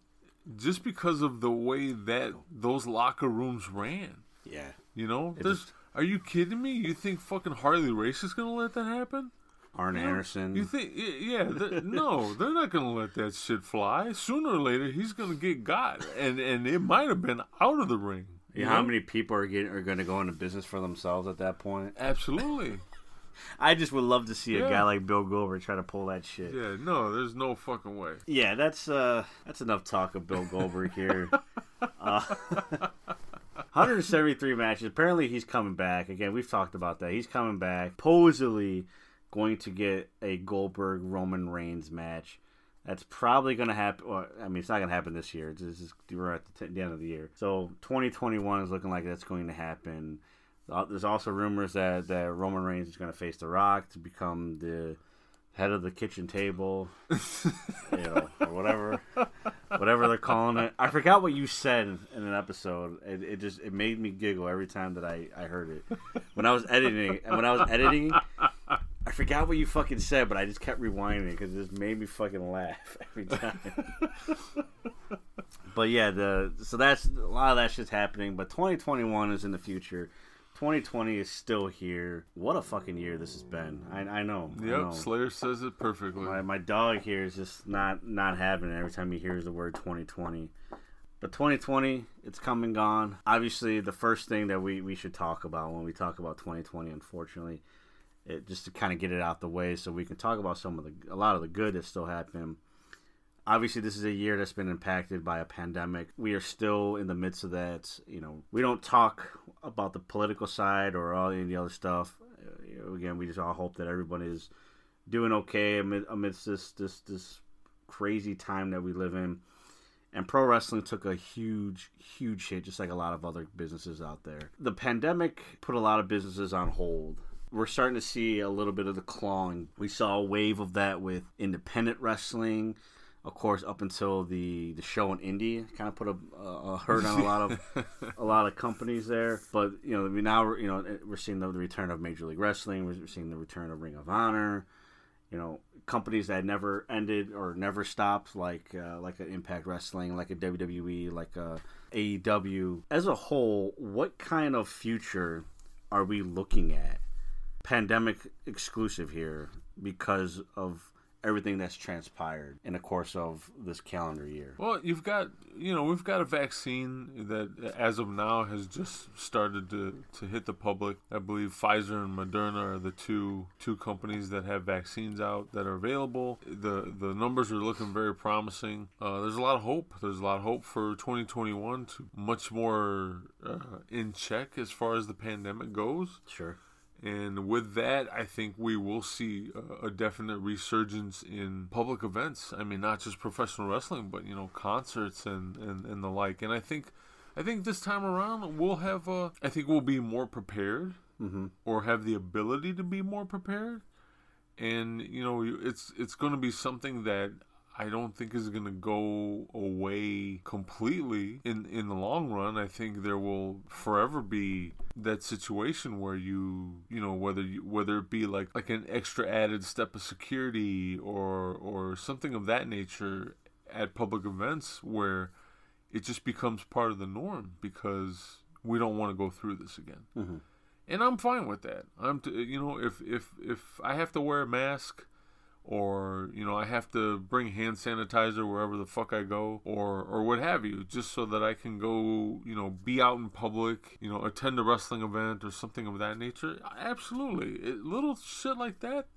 just because of the way that those locker rooms ran. Yeah. You know, there's. Are you kidding me? You think fucking Harley Race is gonna let that happen? Arn You know, Anderson. You think? Yeah, th- no, they're not gonna let that shit fly. Sooner or later, he's gonna get got, and and it might have been out of the ring. You know how many people are getting are going to go into business for themselves at that point? Absolutely. I just would love to see a Yeah. guy like Bill Goldberg try to pull that shit. Yeah, no, there's no fucking way. Yeah, that's uh that's enough talk of Bill Goldberg here. uh, 173 matches. Apparently he's coming back. Again, we've talked about that. He's coming back. Supposedly going to get a Goldberg Roman Reigns match. That's probably going to happen. Well, I mean, it's not going to happen this year. It's just we're at the, t- the end of the year. So 2021 is looking like that's going to happen. Uh, There's also rumors that, that Roman Reigns is going to face The Rock to become the head of the kitchen table, you know, or whatever, whatever they're calling it. I forgot what you said in an episode. It, it just it made me giggle every time that I, I heard it when I was editing. And when I was editing, I forgot what you fucking said, but I just kept rewinding because it just made me fucking laugh every time. but yeah, the so that's a lot of that shit's happening. But 2021 is in the future. 2020 is still here. What a fucking year this has been. I, I know. I Yep, know. Slayer says it perfectly. My, my dog here is just not not having it every time he hears the word 2020. But 2020, it's come and gone. Obviously, the first thing that we, we should talk about when we talk about 2020, unfortunately, it, just to kind of get it out the way so we can talk about some of the a lot of the good that's still happening. Obviously, this is a year that's been impacted by a pandemic. We are still in the midst of that. You know, we don't talk about the political side or all the other stuff. Uh, again, we just all hope that everybody is doing okay amid, amidst this this this crazy time that we live in. And pro wrestling took a huge, huge hit, just like a lot of other businesses out there. The pandemic put a lot of businesses on hold. We're starting to see a little bit of the clawing. We saw a wave of that with independent wrestling. Of course, up until the, the show in Indy, kind of put a, a hurt on a lot of a lot of companies there. But you know, we now you know we're seeing the return of Major League Wrestling. We're seeing the return of Ring of Honor you know companies that never ended or never stopped like uh, like an Impact Wrestling, like a WWE, like a AEW. As a whole, what kind of future are we looking at? Pandemic exclusive here because of everything that's transpired in the course of this calendar year. Well, you've got you know we've got a vaccine that as of now has just started to, to hit the public. I believe Pfizer and Moderna are the two two companies that have vaccines out that are available. The the numbers are looking very promising. Uh, there's a lot of hope. There's a lot of hope for 2021 to much more uh, in check as far as the pandemic goes. Sure. And with that, I think we will see a, a definite resurgence in public events. I mean, not just professional wrestling, but you know, concerts and, and, and the like. And I think, I think this time around we'll have. Uh, I think we'll be more prepared, Mhm. or have the ability to be more prepared. And you know, it's it's going to be something that I don't think is going to go away completely in in the long run. I think there will forever be that situation where you you know whether you, whether it be like like an extra added step of security or or something of that nature at public events where it just becomes part of the norm because we don't want to go through this again. Mhm. And I'm fine with that. I'm t- you know if if if I have to wear a mask or you know I have to bring hand sanitizer wherever the fuck I go or or what have you just so that I can go you know be out in public you know attend a wrestling event or something of that nature. Absolutely. It, little shit like that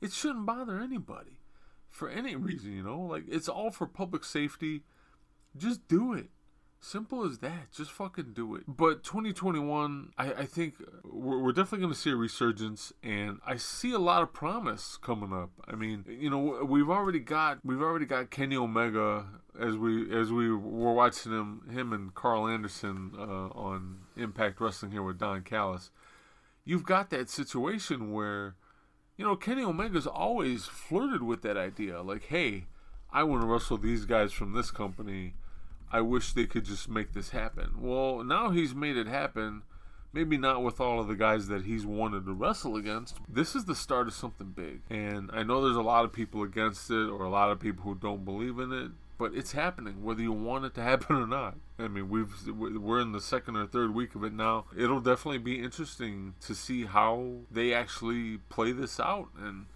it shouldn't bother anybody for any reason you know? Like it's all for public safety. Just do it Simple as that. Just fucking do it. But 2021, I, I think we're, we're definitely going to see a resurgence, and I see a lot of promise coming up. I mean, you know, we've already got we've already got Kenny Omega as we as we were watching him him and Karl Anderson uh, on Impact Wrestling here with Don Callis. You've got that situation where, you know, Kenny Omega's always flirted with that idea, like, hey, I want to wrestle these guys from this company. I wish they could just make this happen. Well, now he's made it happen Maybe not with all of the guys that he's wanted to wrestle against. This is the start of something big. And I know there's a lot of people against it or a lot of people who don't believe in it, but it's happening whether you want it to happen or not. I mean, we've we're in the second or third week of it now. It'll definitely be interesting to see how they actually play this out and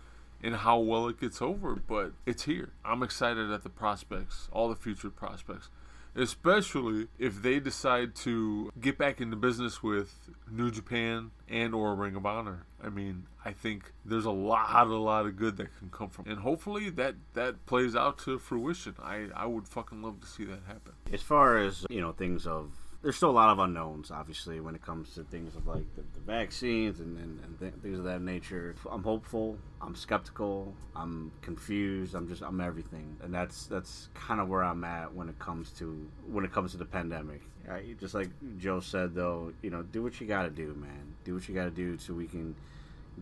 and how well it gets over, but it's here. I'm excited at the prospects, all the future prospects especially if they decide to get back into business with New Japan and or Ring of Honor. I mean, I think there's a lot, a lot of good that can come from, and hopefully that that plays out to fruition. I I would fucking love to see that happen. As far as you know, things of there's still a lot of unknowns, obviously, when it comes to things of like the, the vaccines and, and, and th- things of that nature. I'm hopeful. I'm skeptical. I'm confused. I'm just I'm everything, and that's that's kind of where I'm at when it comes to when it comes to the pandemic. I, just like Joe said, though, you know, do what you got to do, man. Do what you got to do so we can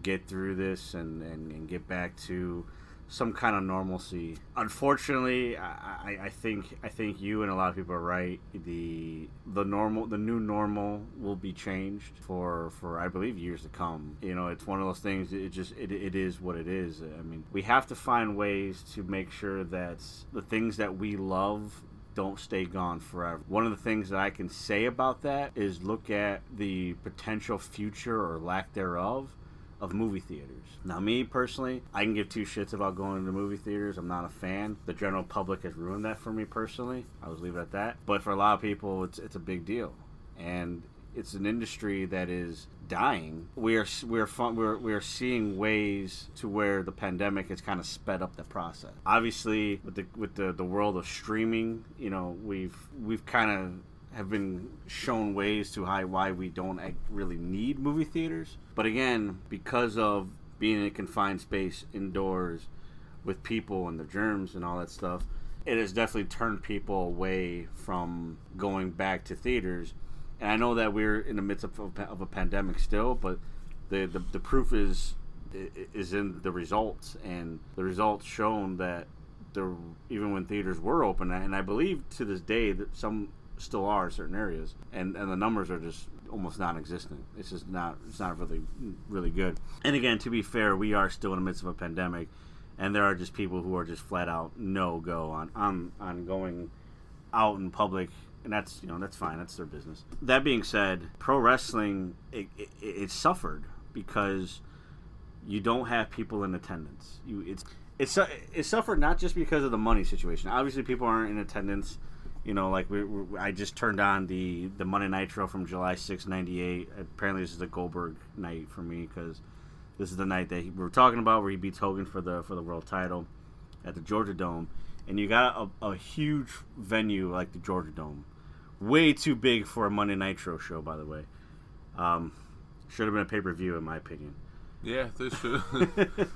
get through this and, and, and get back to some kind of normalcy. Unfortunately, I, I, think I think you and a lot of people are right. The the normal the new normal will be changed for for I believe years to come. You know, it's one of those things. It just it, it is what it is. I mean, we have to find ways to make sure that the things that we love don't stay gone forever. One of the things that I can say about that is look at the potential future or lack thereof of movie theaters. Now, me personally, I can give two shits about going to movie theaters. I'm not a fan. The general public has ruined that for me personally. I was leave it at that. But for a lot of people, it's it's a big deal, and it's an industry that is dying. We are we are fun, we're we are seeing ways to where the pandemic has kind of sped up the process. Obviously, with the with the, the world of streaming, you know, we've we've kind of have been shown ways to how why we don't really need movie theaters. But again, because of being in a confined space indoors with people and the germs and all that stuff, it has definitely turned people away from going back to theaters. And I know that we're in the midst of, of a pandemic still, but the, the, the proof is is in the results, and the results shown that the even when theaters were open, and I believe to this day that some still are in certain areas, and and the numbers are just almost non-existent. It's just not it's not really really good. And again, to be fair, we are still in the midst of a pandemic, and there are just people who are just flat out no go on on on going out in public. And that's you know that's fine. That's their business. That being said, pro wrestling it, it, it suffered because you don't have people in attendance. You it's it's it suffered not just because of the money situation. Obviously, people aren't in attendance you know, like we, we, I just turned on the the Monday Nitro from July 6, 98. Apparently, this is the Goldberg night for me because this is the night that he, we were talking about where he beats Hogan for the for the world title at the Georgia Dome, and you got a, a huge venue like the Georgia Dome, way too big for a Monday Nitro show, by the way. Um, should have been a pay per view, in my opinion. Yeah, this should.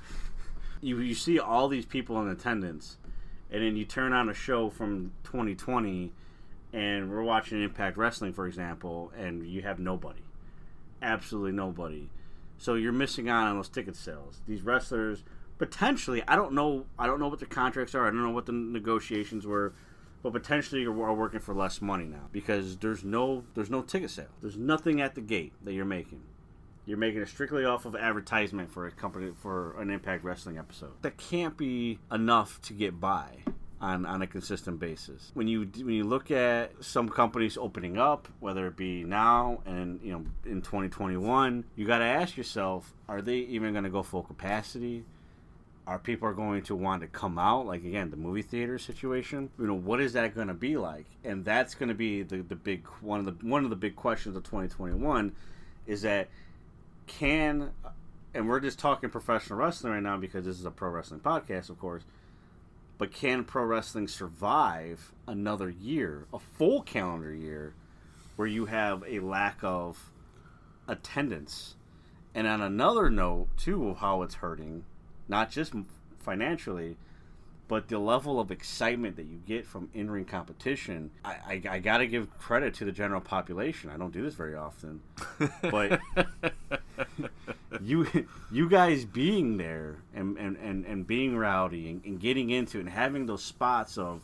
you you see all these people in attendance and then you turn on a show from 2020 and we're watching Impact Wrestling, for example, and you have nobody, absolutely nobody. So you're missing out on those ticket sales. These wrestlers potentially, I don't know, I don't know what the contracts are. I don't know what the negotiations were, but potentially you are working for less money now because there's no there's no ticket sale. There's nothing at the gate that you're making. You're making it strictly off of advertisement for a company for an Impact Wrestling episode. That can't be enough to get by on, on a consistent basis. When you when you look at some companies opening up, whether it be now and you know in 2021, you got to ask yourself: Are they even going to go full capacity? Are people are going to want to come out? Like again, the movie theater situation. You know, what is that going to be like? And that's going to be the the big one of the one of the big questions of 2021 is that can and we're just talking professional wrestling right now because this is a pro wrestling podcast, of course. But can pro wrestling survive another year, a full calendar year, where you have a lack of attendance? And on another note, too, of how it's hurting, not just financially, but the level of excitement that you get from in-ring competition I, I, I got to give credit to the general population i don't do this very often but you you guys being there and, and, and, and being rowdy and, and getting into it and having those spots of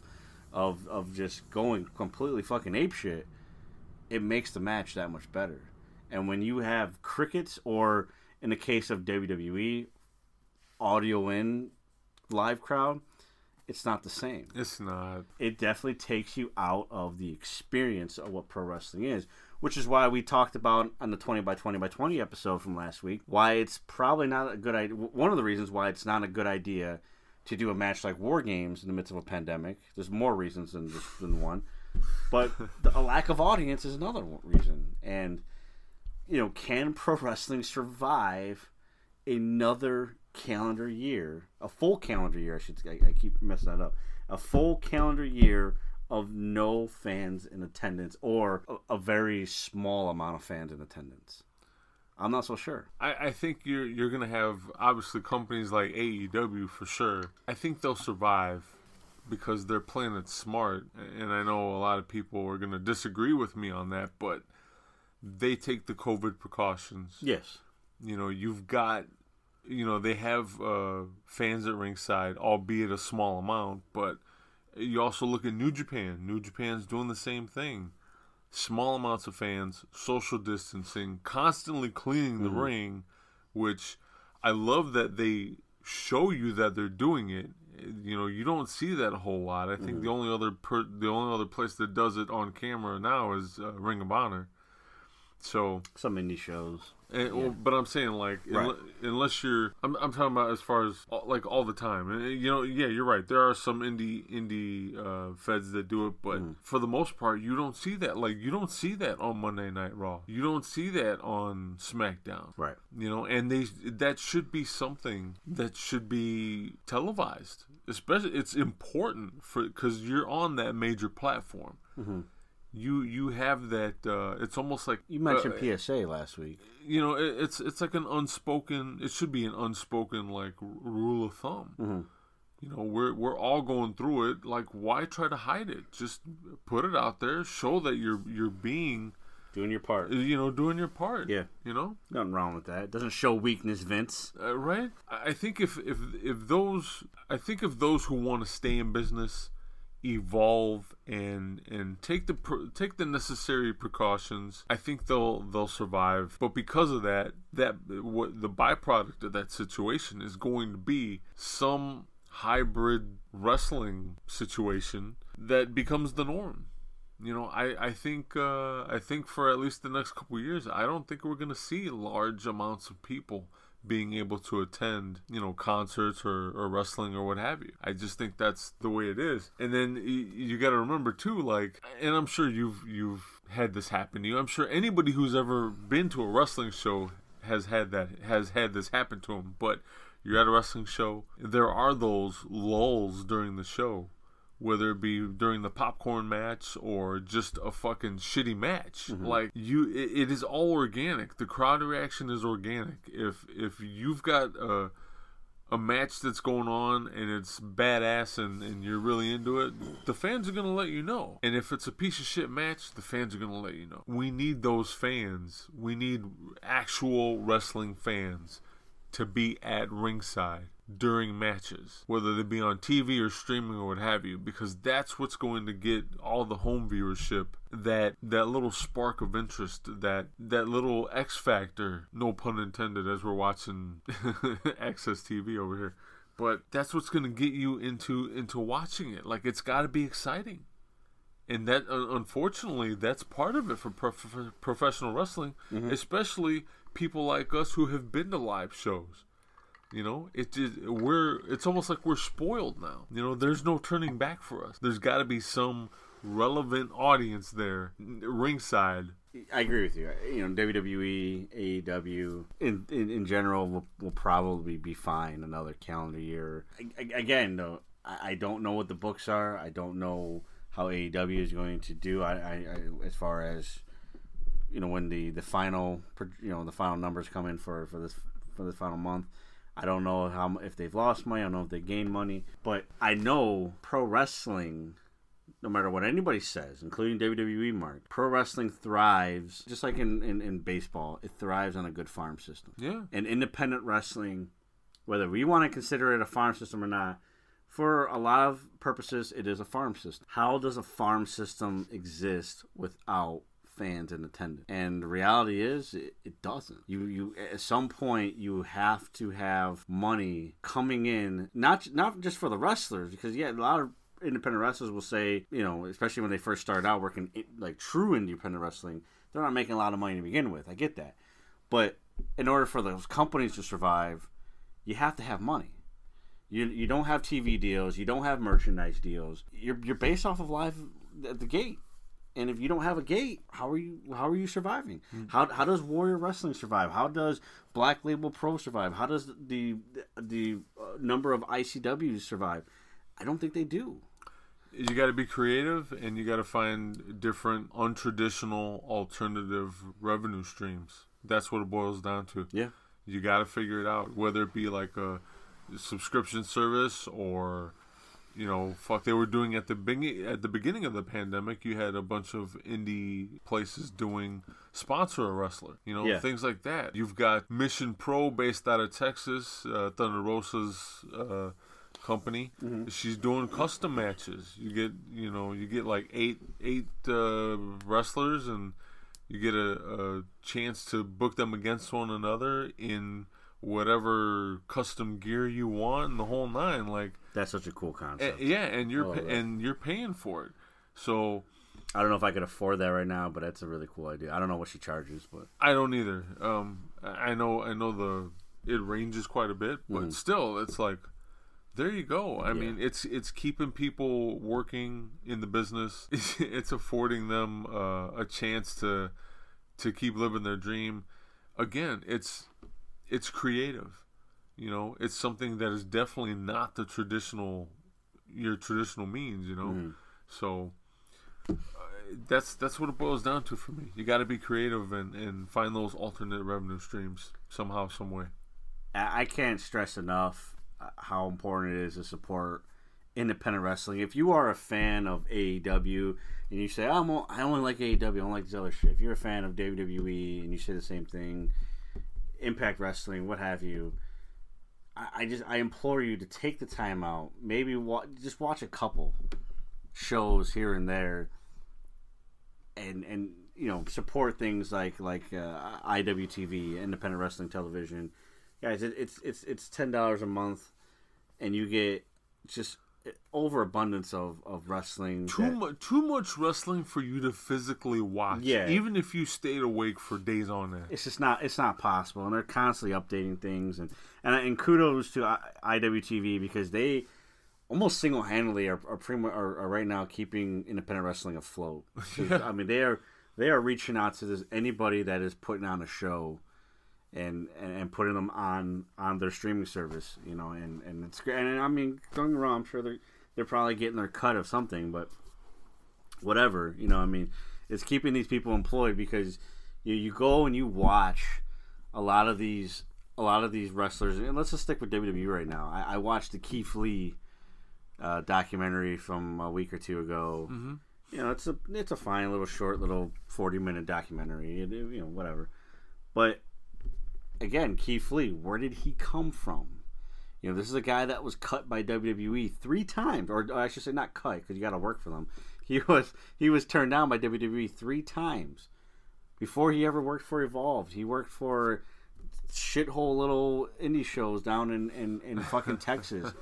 of of just going completely fucking ape shit it makes the match that much better And when you have crickets, or in the case of WWE, audio in live crowd, it's not the same. It's not. It definitely takes you out of the experience of what pro wrestling is, which is why we talked about on the 20 by 20 by 20 episode from last week why it's probably not a good idea. One of the reasons why it's not a good idea to do a match like War Games in the midst of a pandemic. There's more reasons than just than one, but the, a lack of audience is another reason. And you know, can pro wrestling survive another calendar year, a full calendar year? I should. I, I keep messing that up. A full calendar year of no fans in attendance, or a, a very small amount of fans in attendance. I'm not so sure. I, I think you're you're gonna have obviously companies like AEW for sure. I think they'll survive because they're playing it smart, and I know a lot of people are gonna disagree with me on that, but they take the COVID precautions. Yes. You know, you've got, you know, they have uh, fans at ringside, albeit a small amount, but you also look at New Japan. New Japan's doing the same thing small amounts of fans, social distancing, constantly cleaning the Mhm. ring, which I love that they show you that they're doing it. You know, you don't see that a whole lot. I think Mhm. the only other per, the only other place that does it on camera now is uh, Ring of Honor. So some indie shows. And, well, but I'm saying like Right. unle- unless you're, I'm, I'm talking about as far as like all the time. And you know, yeah, you're right. There are some indie indie uh, feds that do it, but Mm. for the most part, you don't see that. Like you don't see that on Monday Night Raw. You don't see that on SmackDown. Right. You know, and they that should be something that should be televised. Especially, it's important for because you're on that major platform. Mhm. You you have that. Uh, it's almost like You mentioned uh, PSA last week. you know it, it's it's like an unspoken it should be an unspoken like r- rule of thumb Mhm. you know we're we're all going through it like why try to hide it just put it out there show that you're you're being Doing your part. you know doing your part Yeah. you know Nothing wrong with that. It doesn't show weakness, Vince. uh, right I I think if if if those I think if those who want to stay in business evolve and and take the take the necessary precautions I think they'll they'll survive. But because of that that what the byproduct of that situation is going to be some hybrid wrestling situation that becomes the norm. You know, I, I think uh, I think for at least the next couple years, I don't think we're going to see large amounts of people being able to attend, you know, concerts or, or wrestling or what have you. I just think that's the way it is. And then you, you got to remember too, like, and I'm sure you've you've had this happen to you. I'm sure anybody who's ever been to a wrestling show has had that has had this happen to them. But you're at a wrestling show, there are those lulls during the show whether it be during the popcorn match or just a fucking shitty match. Mm-hmm. Like you, it, it is all organic. The crowd reaction is organic. If if you've got a a match that's going on and it's badass and, and you're really into it, the fans are gonna let you know. And if it's a piece of shit match, the fans are gonna let you know. We need those fans. We need actual wrestling fans to be at ringside during matches, whether they be on TV or streaming or what have you, because that's what's going to get all the home viewership that that little spark of interest, that that little X factor, no pun intended, as we're watching AXS TV over here. But that's what's going to get you into into watching it. Like it's got to be exciting and that uh, unfortunately that's part of it for prof- professional wrestling especially people like us who have been to live shows you know it we're it's almost like we're spoiled now you know there's no turning back for us there's got to be some relevant audience there ringside I agree with you. You know, WWE, AEW, in in, in general, will, will probably be fine another calendar year. I, I- again, though, I, I don't know what the books are. I don't know how AEW is going to do. I, I, I as far as you know when the the final you know the final numbers come in for for this for this final month. I don't know how if they've lost money. I don't know if they gained money, but I know pro wrestling no matter what anybody says, including WWE Mark, pro wrestling thrives just like in, in, in baseball, it thrives on a good farm system. Yeah. And independent wrestling, whether we want to consider it a farm system or not, for a lot of purposes, it is a farm system. How does a farm system exist without fans in attendance. And the reality is, it, it doesn't. You you at some point you have to have money coming in, not not just for the wrestlers, because yeah, a lot of independent wrestlers will say, you know, especially when they first start out working like true independent wrestling, they're not making a lot of money to begin with. I get that, but in order for those companies to survive, you have to have money. You you don't have TV deals, you don't have merchandise deals. You're you're based off of live at the gate. And if you don't have a gate, how are you how are you surviving? How, how does Warrior Wrestling survive? How does Black Label Pro survive? How does the the uh, number of ICWs survive? I don't think they do. you got to be creative and you got to find different untraditional alternative revenue streams that's what it boils down to Yeah. you got to figure it out whether it be like a subscription service or you know fuck they were doing at the beginning at the beginning of the pandemic you had a bunch of indie places doing sponsor a wrestler you know Yeah. things like that. You've got mission pro based out of texas uh, thunder rosa's uh, company. She's doing custom matches. You get you know you get like eight eight uh, wrestlers and you get a, a chance to book them against one another in whatever custom gear you want and the whole nine. Like That's such a cool concept. yeah and you're pa- and you're paying for it so I don't know if I could afford that right now, but that's a really cool idea. I don't know what she charges, but I don't either. Um, I know, I know the it ranges quite a bit, but Mhm. still, it's like there you go. I mean, it's it's keeping people working in the business. It's, it's affording them uh, a chance to to keep living their dream. Again, it's it's creative. You know, it's something that is definitely not the traditional your traditional means. You know, Mhm. so uh, that's that's what it boils down to for me. You got to be creative and, and find those alternate revenue streams somehow, some way. I can't stress enough uh, how important it is to support independent wrestling. If you are a fan of AEW and you say, I'm o- I only like AEW, I don't like this other shit. If you're a fan of WWE and you say the same thing, Impact Wrestling, what have you, I, just I implore you to take the time out. Maybe wa- just watch a couple shows here and there, and and you know support things like like uh, IWTV, Independent Wrestling Television. Guys, it, it's it's it's ten dollars a month, and you get just overabundance of of wrestling. Too that- much, too much wrestling for you to physically watch. Yeah. even if you stayed awake for days on end. it's just not it's not possible and they're constantly updating things and and, and kudos to I- IWTV because they almost single-handedly are are, pretty are, are right now keeping independent wrestling afloat. Yeah. I mean they are they are reaching out to this, anybody that is putting on a show and, and and putting them on on their streaming service you know and and it's great and I mean don't get me wrong I'm sure they're they're probably getting their cut of something but whatever you know i mean it's keeping these people employed because you, you go and you watch a lot of these a lot of these wrestlers and let's just stick with wwe right now. I, I watched the keith lee uh, documentary from a week or two ago. Mhm. you know it's a it's a fine little short little 40 minute documentary it- it- you know whatever. But again keith lee where did he come from you know, this is a guy that was cut by WWE three times, or I should say, not cut because you got to work for them. He was he was turned down by WWE three times before he ever worked for Evolved. He worked for shithole little indie shows down in in, in fucking Texas.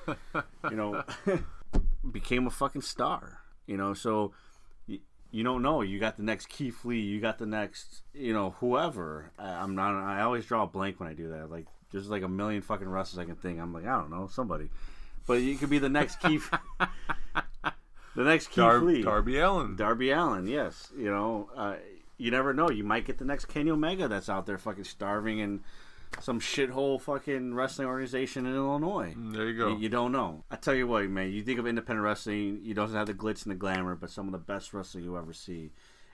You know, became a fucking star. You know, so you don't know. You got the next Keith Lee. You got the next, you know, whoever. I, I'm not. I always draw a blank when I do that. Like there's like a million fucking wrestlers I can think. I'm like I don't know somebody, but you could be the next Keith. the next Keith Dar- Lee. Darby Allin. Darby Allin. Yes. You know, uh, you never know. You might get the next Kenny Omega that's out there fucking starving in some shithole fucking wrestling organization in Illinois. There you go. You, you don't know. I tell you what, man. You think of independent wrestling, you don't have the glitz and the glamour, but some of the best wrestling you ever see.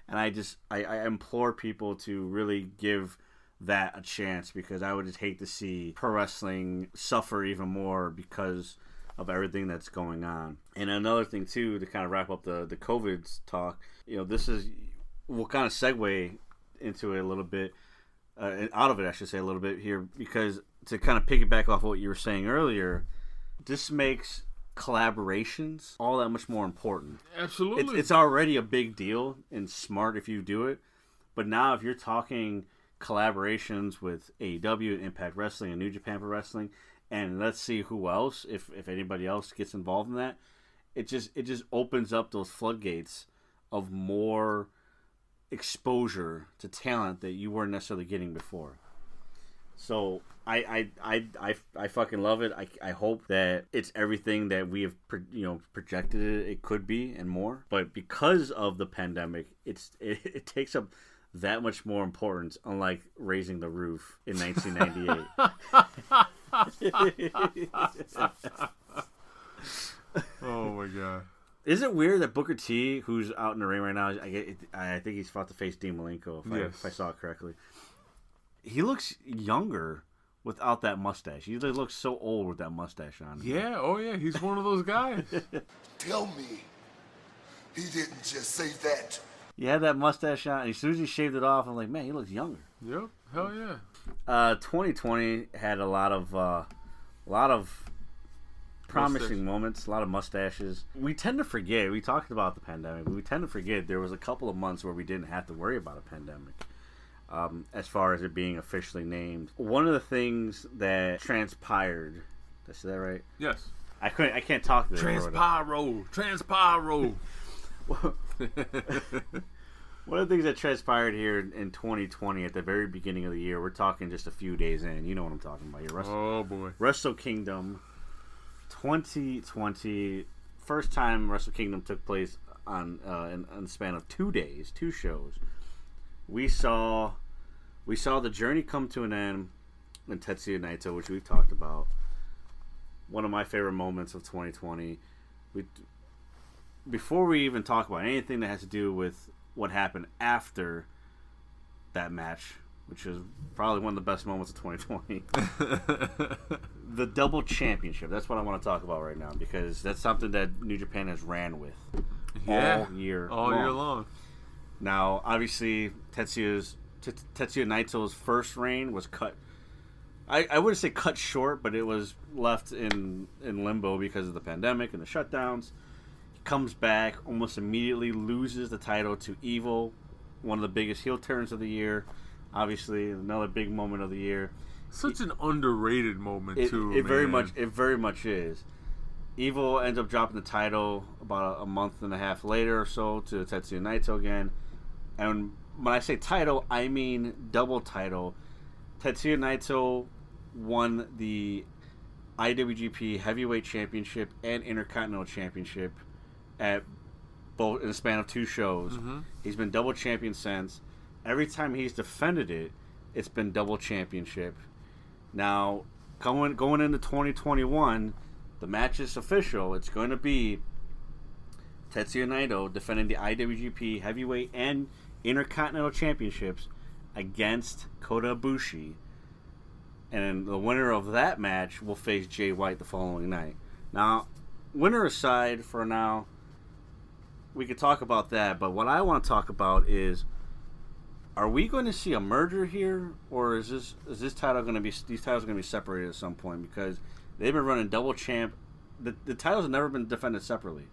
And I just, I, I implore people to really give that a chance because I would just hate to see pro wrestling suffer even more because of everything that's going on. And another thing too, to kind of wrap up the the COVID talk, you know, this is we'll kind of segue into it a little bit, uh, out of it, I should say a little bit here, because to kind of piggyback off what you were saying earlier, this makes collaborations all that much more important. Absolutely. It's, it's already a big deal and smart if you do it, But now, if you're talking collaborations with AEW, Impact Wrestling, and New Japan Pro Wrestling, and let's see who else, if if anybody else gets involved in that, it just it just opens up those floodgates of more exposure to talent that you weren't necessarily getting before. So I I, I, I, I fucking love it. I, I hope that it's everything that we have you know projected it, it could be and more. But because of the pandemic, it's it, it takes up that much more importance. Unlike raising the roof in 1998. oh my god. Is it weird that Booker T, who's out in the ring right now, I get, I think he's about to face Dean Malenko, if, I, if I saw it correctly. He looks younger without that mustache. He looks so old with that mustache on. Yeah, oh yeah, he's one of those guys. Tell me, he didn't just say that. He had that mustache on, and as soon as he shaved it off, I'm like, man, he looks younger. yep, hell yeah. Uh, 2020 had a lot of, uh, a lot of promising moments, a lot of mustaches. We tend to forget. We talked about the pandemic. But we tend to forget there was a couple of months where we didn't have to worry about a pandemic. Um, as far as it being officially named, one of the things that transpired. Did I say that right? Yes. I couldn't. I can't talk to Transpyro, Transpyro. One of the things that transpired here in 2020 at the very beginning of the year, we're talking just a few days in. You know what I'm talking about here. Wrestle, Oh boy. Wrestle Kingdom 2020. First time Wrestle Kingdom took place on uh, in, in span of two days, two shows. We saw we saw the journey come to an end in Tetsuya Naito, which we've talked about. One of my favorite moments of 2020. We before we even talk about anything that has to do with what happened after that match, which is probably one of the best moments of 2020. the double championship. That's what I want to talk about right now because that's something that New Japan has ran with Yeah, all year all year long. Now, obviously, Tetsuya's T- Tetsuya Naito's first reign was cut. I, I wouldn't say cut short, but it was left in in limbo because of the pandemic and the shutdowns. He comes back almost immediately, loses the title to Evil, one of the biggest heel turns of the year. Obviously, another big moment of the year. Such an underrated moment It, too. it very much it very much is. Evil ends up dropping the title about a, a month and a half later or so to Tetsuya Naito again. And when I say title, I mean double title. Tetsuya Naito won the IWGP Heavyweight Championship and Intercontinental Championship at both in the span of two shows. Mhm. He's been double champion since. Every time he's defended it, it's been double championship. Now, going going into 2021, the match is official. It's going to be Tetsuya Naito defending the IWGP Heavyweight and Intercontinental Championships against Kota Ibushi. And the winner of that match will face Jay White the following night. Now, winner aside for now, we could talk about that, but what I want to talk about is are we going to see a merger here or is this is this title going to be these titles are going to be separated at some point? Because they've been running double champ the, the titles have never been defended separately.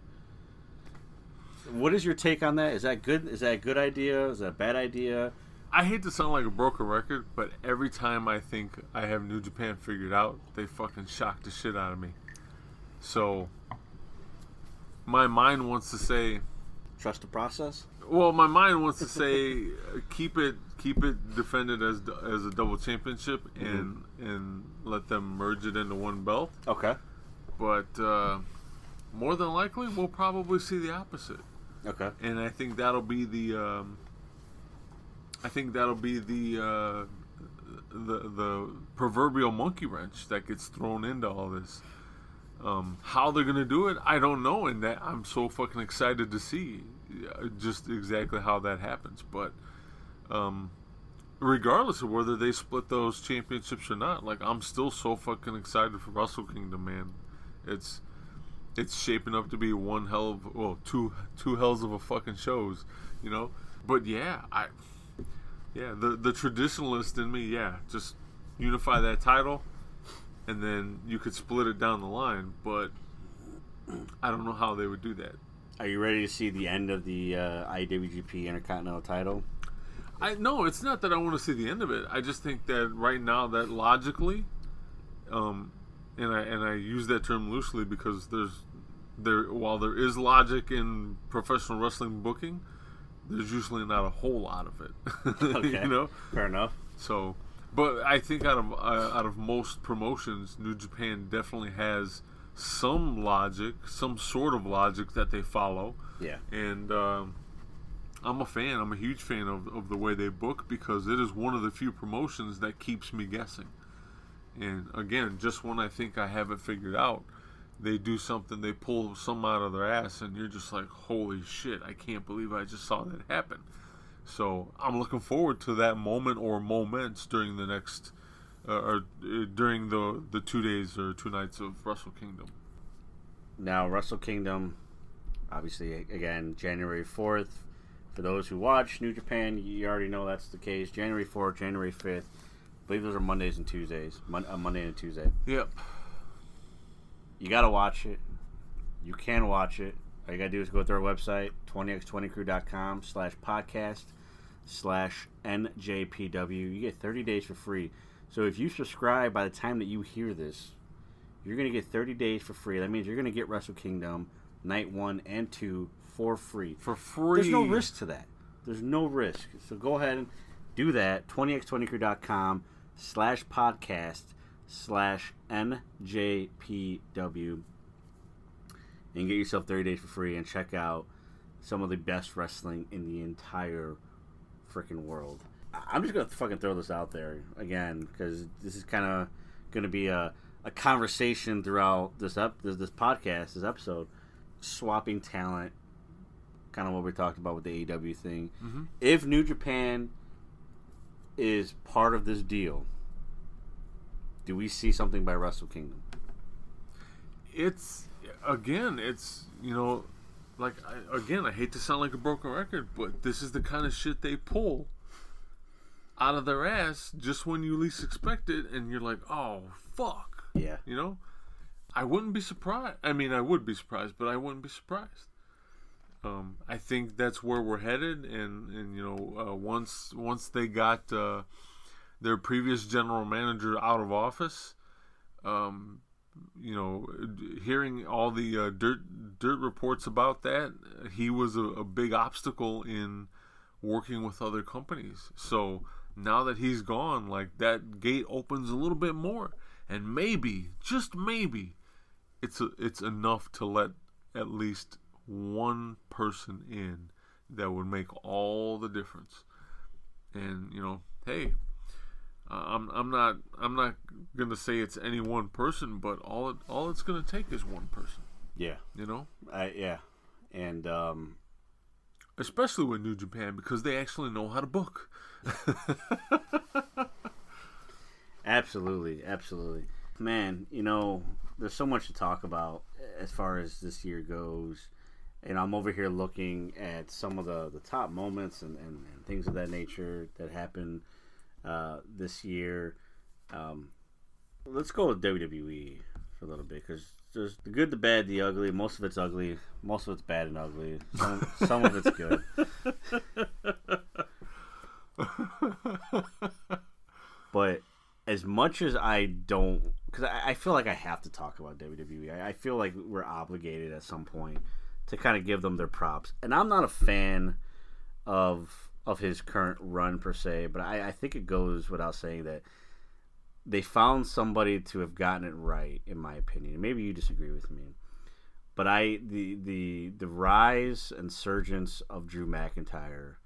What is your take on that? Is that good is that a good idea? Is that a bad idea? I hate to sound like a broken record, but every time I think I have New Japan figured out, they fucking shock the shit out of me. So my mind wants to say trust the process. Well, my mind wants to say uh, keep it keep it defended as as a double championship and and let them merge it into one belt. Okay. But uh, more than likely, we'll probably see the opposite. Okay. And I think that'll be the um, I think that'll be the uh, the the proverbial monkey wrench that gets thrown into all this. Um, how they're gonna do it, I don't know, and that I'm so fucking excited to see just exactly how that happens. But um, regardless of whether they split those championships or not, like I'm still so fucking excited for Wrestle Kingdom, man. It's it's shaping up to be one hell of well two two hells of a fucking shows, you know. But yeah, I yeah the the traditionalist in me, yeah, just unify that title, and then you could split it down the line. But I don't know how they would do that. Are you ready to see the end of the uh, IWGP Intercontinental title? I no, it's not that I want to see the end of it. I just think that right now, that logically, um, and I and I use that term loosely because there's there while there is logic in professional wrestling booking, there's usually not a whole lot of it. Okay. you know, Fair enough. so, but I think out of uh, out of most promotions, New Japan definitely has some logic, some sort of logic that they follow. Yeah. And um, I'm a fan. I'm a huge fan of, of the way they book because it is one of the few promotions that keeps me guessing. And again, just when I think I have it figured out, they do something, they pull some out of their ass, and you're just like, holy shit, I can't believe I just saw that happen. So I'm looking forward to that moment or moments during the next, uh, or uh, during the the two days or two nights of Wrestle Kingdom. Now, Wrestle Kingdom, obviously, again, January 4th. For those who watch New Japan, you already know that's the case. January 4th, January 5th. I believe those are Mondays and Tuesdays. Mon- uh, Monday and Tuesday. Yep. You got to watch it. You can watch it. All you got to do is go to our website, 20x20crew.com slash podcast slash NJPW. You get 30 days for free. So if you subscribe by the time that you hear this, you're going to get 30 days for free. That means you're going to get Wrestle Kingdom night one and two for free. For free. There's no risk to that. There's no risk. So go ahead and do that. 20x20crew.com slash podcast slash NJPW and get yourself 30 days for free and check out some of the best wrestling in the entire freaking world. I'm just going to fucking throw this out there again because this is kind of going to be a, a conversation throughout this, up this, this podcast, this episode. Swapping talent, kind of what we talked about with the AEW thing. Mhm. If New Japan is part of this deal, do we see something by Wrestle Kingdom? it's again it's you know like I, again i hate to sound like a broken record but this is the kind of shit they pull out of their ass just when you least expect it and you're like oh fuck Yeah. you know i wouldn't be surprised i mean i would be surprised but i wouldn't be surprised um, I think that's where we're headed, and, and you know, uh, once once they got uh, their previous general manager out of office, um, you know, hearing all the uh, dirt dirt reports about that, he was a, a big obstacle in working with other companies. So now that he's gone, like that gate opens a little bit more, and maybe, just maybe, it's a, it's enough to let at least one person in that would make all the difference. And you know, hey, uh, I'm I'm not I'm not gonna say it's any one person, but all it all it's gonna take is one person. Yeah. You know, I yeah, and um, especially with New Japan because they actually know how to book. absolutely, absolutely, man. You know, there's so much to talk about as far as this year goes, and I'm over here looking at some of the the top moments and, and, and things of that nature that happened uh, this year. Um, let's go with WWE for a little bit because there's the good, the bad, the ugly. Most of it's ugly. Most of it's bad and ugly. Some, some of it's good. but as much as I don't, because I, I feel like I have to talk about WWE. I, I feel like we're obligated at some point to kind of give them their props. And I'm not a fan of of his current run per se, but I, I think it goes without saying that they found somebody to have gotten it right, in my opinion. Maybe you disagree with me, but I the the the rise and surgence of Drew McIntyre.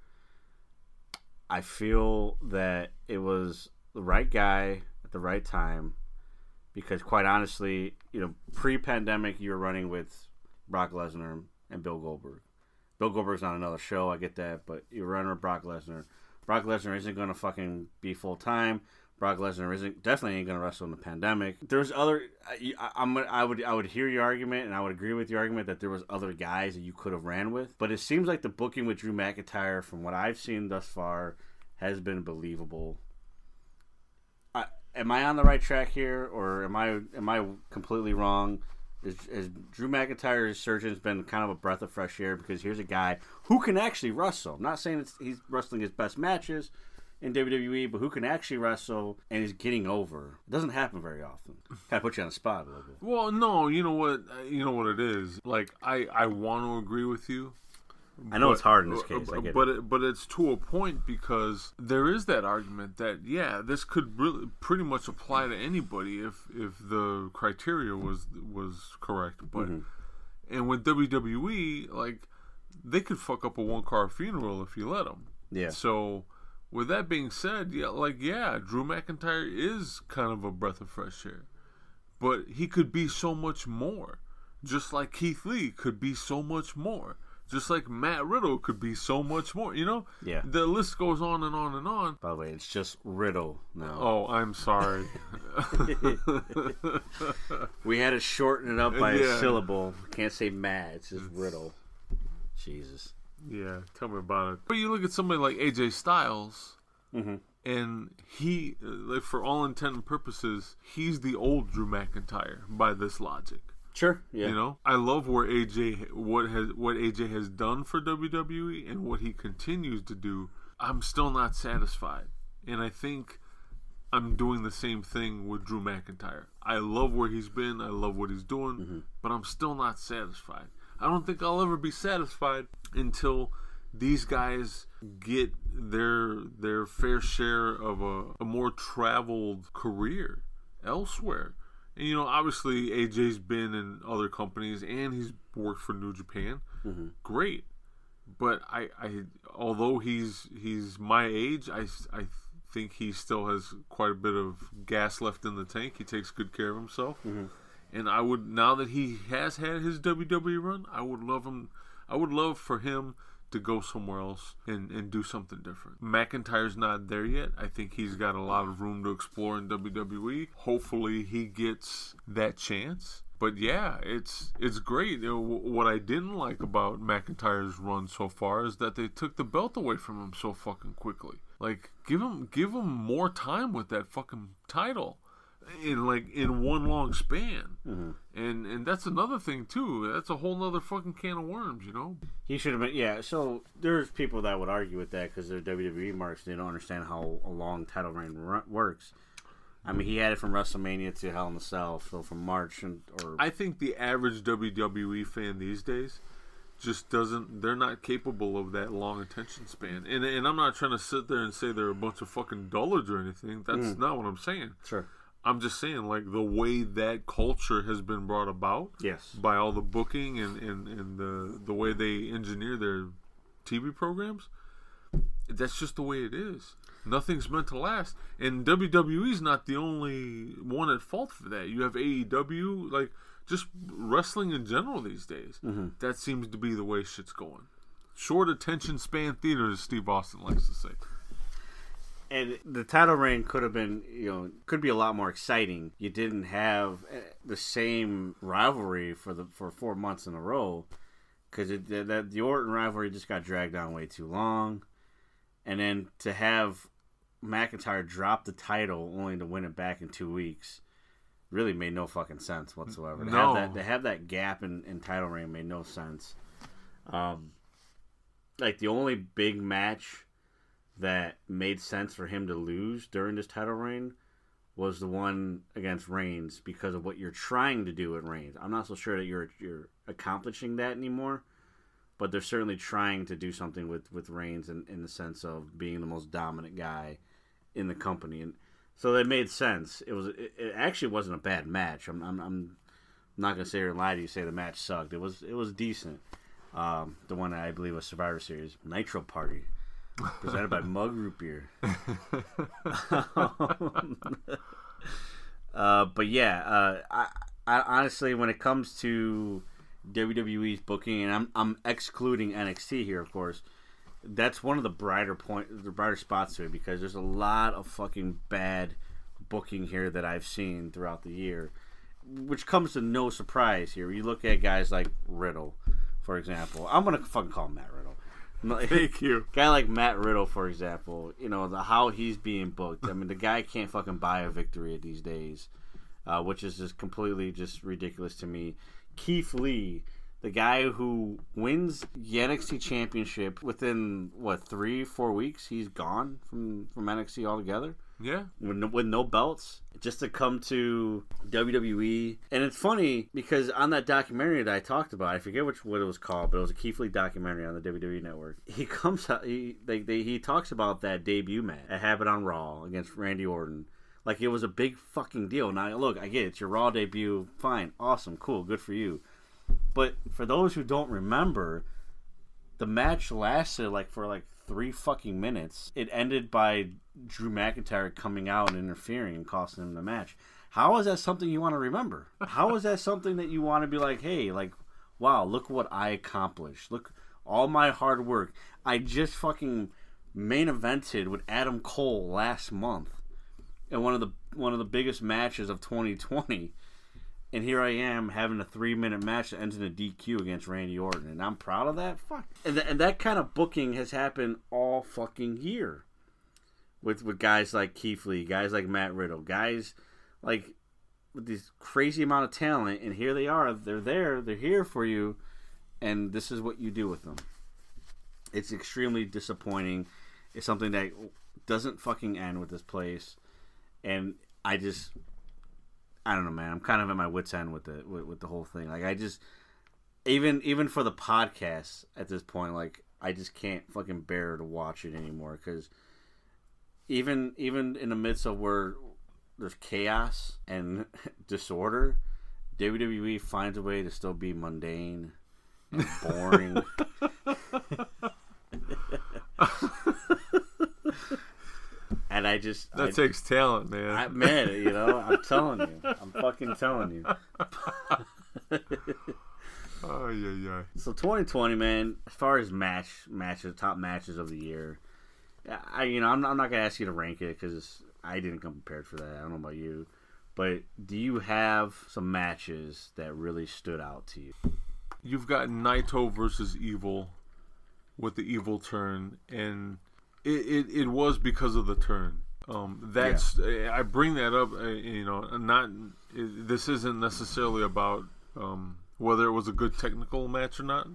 I feel that it was the right guy at the right time, because quite honestly, you know, pre-pandemic, you were running with Brock Lesnar and Bill Goldberg. Bill Goldberg's on another show, I get that, but you're running with Brock Lesnar. Brock Lesnar isn't going to fucking be full time. Brock Lesnar isn't definitely ain't to wrestle in the pandemic. There's other. I, I'm. I would. I would hear your argument, and I would agree with your argument that there was other guys that you could have ran with. But it seems like the booking with Drew McIntyre, from what I've seen thus far, has been believable. I, am I on the right track here, or am I am I completely wrong? Is, is Drew McIntyre's surgeon's been kind of a breath of fresh air because here's a guy who can actually wrestle. I'm not saying he's wrestling his best matches in WWE, but who can actually wrestle and is getting over. It doesn't happen very often. Kind of put you on the spot a little bit. Well, no, you know what? You know what it is. Like I, I want to agree with you. I know it's hard in this case, I get but it. it, but it's to a point because there is that argument that yeah, this could really pretty much apply to anybody if if the criteria was was correct. But Mm-hmm. and with WWE, like they could fuck up a one car funeral if you let them. Yeah. So with that being said, yeah, like yeah, Drew McIntyre is kind of a breath of fresh air, but he could be so much more. Just like Keith Lee could be so much more. Just like Matt Riddle could be so much more. You know. Yeah. The list goes on and on and on. By the way, it's just Riddle now. Oh, I'm sorry. We had to shorten it up by a syllable. Can't say Matt. It's just Riddle. Jesus. Yeah, tell me about it. But you look at somebody like AJ Styles, Mm-hmm. and he, uh, like, for all intent and purposes, he's the old Drew McIntyre by this logic. Sure. Yeah. You know, I love where AJ what has what AJ has done for WWE and what he continues to do. I'm still not satisfied, and I think I'm doing the same thing with Drew McIntyre. I love where he's been. I love what he's doing, but I'm still not satisfied. I don't think I'll ever be satisfied until these guys get their their fair share of a, a more traveled career elsewhere. And you know, obviously AJ's been in other companies and he's worked for New Japan. Mm-hmm. Great, but I, I although he's he's my age, I I think he still has quite a bit of gas left in the tank. He takes good care of himself, mm-hmm. And I would now that he has had his WWE run, I would love him. I would love for him to go somewhere else and, and do something different. McIntyre's not there yet. I think he's got a lot of room to explore in WWE. Hopefully, he gets that chance. But yeah, it's it's great. You know, what I didn't like about McIntyre's run so far is that they took the belt away from him so fucking quickly. Like, give him give him more time with that fucking title in like in one long span. And and that's another thing too. That's a whole other fucking can of worms, you know. He should have been. Yeah. So there's people that would argue with that because they're WWE marks. They don't understand how a long title reign ru- works. I mean, he had it from WrestleMania to Hell in the Cell, so from March and or I think the average WWE fan these days just doesn't they're not capable of that long attention span. And and I'm not trying to sit there and say they're a bunch of fucking dullards or anything. That's Mm. not what I'm saying. Sure. I'm just saying like the way that culture has been brought about Yes. by all the booking and, and, and the the way they engineer their TV programs. That's just the way it is. Nothing's meant to last. And WWE's not the only one at fault for that. You have AEW, like just wrestling in general these days. Mm-hmm. That seems to be the way shit's going. Short attention span theater, as Steve Austin likes to say. And the title reign could have been, you know, could be a lot more exciting. You didn't have eh, the same rivalry for the for four months in a row because that the Orton rivalry just got dragged on way too long, and then to have McIntyre drop the title only to win it back in two weeks really made no fucking sense whatsoever. To No. have that to have that gap in, in title reign made no sense. Um, like the only big match that made sense for him to lose during this title reign was the one against Reigns because of what you're trying to do at Reigns. I'm not so sure that you're you're accomplishing that anymore, but they're certainly trying to do something with with Reigns in, in the sense of being the most dominant guy in the company, and so that made sense. It was it, it actually wasn't a bad match. I'm I'm, I'm not gonna say or lie to you say the match sucked. It was it was decent. Um, the one I believe was Survivor Series Nitro Party, presented by Mug Root Beer. uh, but yeah, uh, I, I honestly, when it comes to WWE's booking, and I'm I'm excluding NXT here, of course. That's one of the brighter point, the brighter spots to it because there's a lot of fucking bad booking here that I've seen throughout the year, which comes to no surprise here. You look at guys like Riddle, for example. I'm gonna fucking call him Matt Riddle. Thank you. Guy like Matt Riddle, for example, you know the how he's being booked. I mean, the guy can't fucking buy a victory these days, uh, which is just completely just ridiculous to me. Keith Lee, the guy who wins the NXT championship within what three, four weeks, he's gone from from NXT altogether. Yeah. with no, with no belts, just to come to WWE. And it's funny because on that documentary that I talked about, I forget which what it was called, but it was a Keith Lee documentary on the WWE network. He comes out, he they, they, he talks about that debut match, a habit on Raw against Randy Orton. Like it was a big fucking deal. Now look, I get it, it's your Raw debut, fine, awesome, cool, good for you. But for those who don't remember, the match lasted like for like three fucking minutes. It ended by Drew McIntyre coming out and interfering and costing him the match. How is that something you want to remember? How is that something that you want to be like, hey, like, wow, look what I accomplished. Look, all my hard work. I just fucking main evented with Adam Cole last month in one of the one of the biggest matches of 2020 and here I am having a three minute match that ends in a DQ against Randy Orton, and I'm proud of that. Fuck, and, th- and that kind of booking has happened all fucking year with with guys like Keith Lee, guys like Matt Riddle, guys like with this crazy amount of talent, and here they are. They're there. They're here for you, and this is what you do with them. It's extremely disappointing. It's something that doesn't fucking end with this place, and I just I don't know, man. I'm kind of at my wits end with the with, with the whole thing. Like I just even even for the podcast at this point, like I just can't fucking bear to watch it anymore because even even in the midst of where there's chaos and disorder, WWE finds a way to still be mundane and boring. and I just That I, takes talent, man. I, man, you know, I'm telling you, I'm fucking telling you. Oh yeah, yeah. So 2020, man. As far as match matches, top matches of the year, I you know I'm, I'm not gonna ask you to rank it because I didn't come prepared for that. I don't know about you, but do you have some matches that really stood out to you? You've got Naito versus Evil with the evil turn, and it, it, it was because of the turn. Um, that's I bring that up. Uh, you know, not this isn't necessarily about um, whether it was a good technical match or not,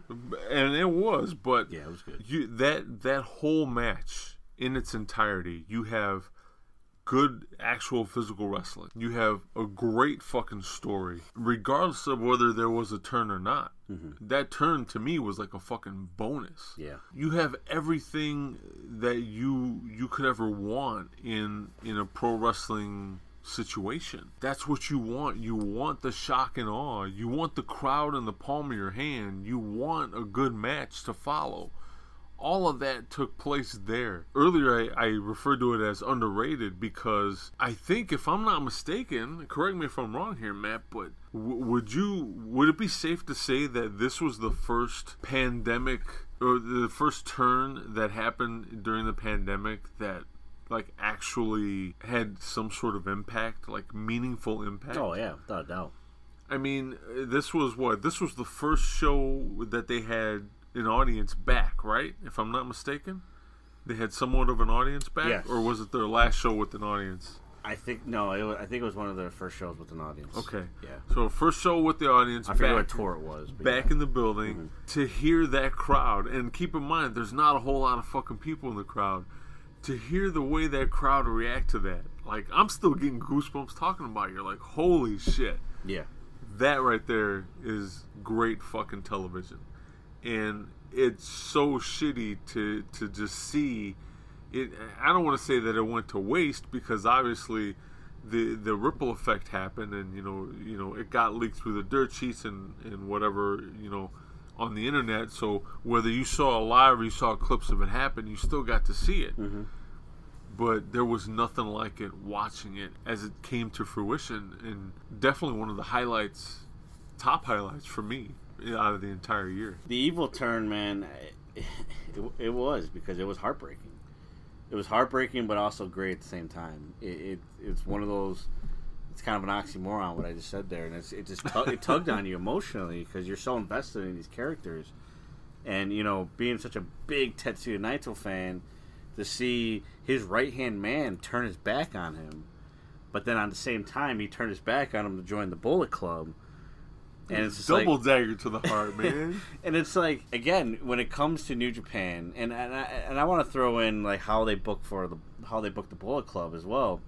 and it was. But yeah, it was good. You that that whole match in its entirety, you have good actual physical wrestling. You have a great fucking story, regardless of whether there was a turn or not. Mm-hmm. That turn to me was like a fucking bonus. Yeah. You have everything that you you could ever want in in a pro wrestling situation. That's what you want. You want the shock and awe. You want the crowd in the palm of your hand. You want a good match to follow all of that took place there. Earlier, I, I, referred to it as underrated because I think, if I'm not mistaken, correct me if I'm wrong here, Matt, but w- would you would it be safe to say that this was the first pandemic or the first turn that happened during the pandemic that like actually had some sort of impact, like meaningful impact? Oh yeah, without a doubt. I mean, this was what this was the first show that they had an audience back, right? If I'm not mistaken, they had somewhat of an audience back, Yes. or was it their last show with an audience? I think no, it was, I think it was one of their first shows with an audience. Okay, Yeah. So first show with the audience. I forget back, what tour it was. Back yeah. in the building mm-hmm. to hear that crowd, and keep in mind, there's not a whole lot of fucking people in the crowd. To hear the way that crowd react to that, like I'm still getting goosebumps talking about. it. You're like, holy shit. Yeah. that right there is great fucking television and it's so shitty to to just see it. I don't want to say that it went to waste because obviously the the ripple effect happened and you know you know it got leaked through the dirt sheets and and whatever you know on the internet. So whether you saw it live or you saw clips of it happen you still got to see it. Mm-hmm. But there was nothing like it watching it as it came to fruition. And definitely one of the highlights top highlights for me out of the entire year The evil turn, man, it, it, was because it was heartbreaking. It was heartbreaking, but also great at the same time. It, it it's one of those. It's kind of an oxymoron what I just said there, and it's, it just tug, it tugged on you emotionally because you're so invested in these characters, and you know being such a big Tetsuya Naito fan, to see his right hand man turn his back on him, but then on the same time he turned his back on him to join the Bullet Club and it's just Double like, dagger to the heart, man. and it's like again when it comes to New Japan, and and I, and I want to throw in like how they book for the how they book the Bullet Club as well.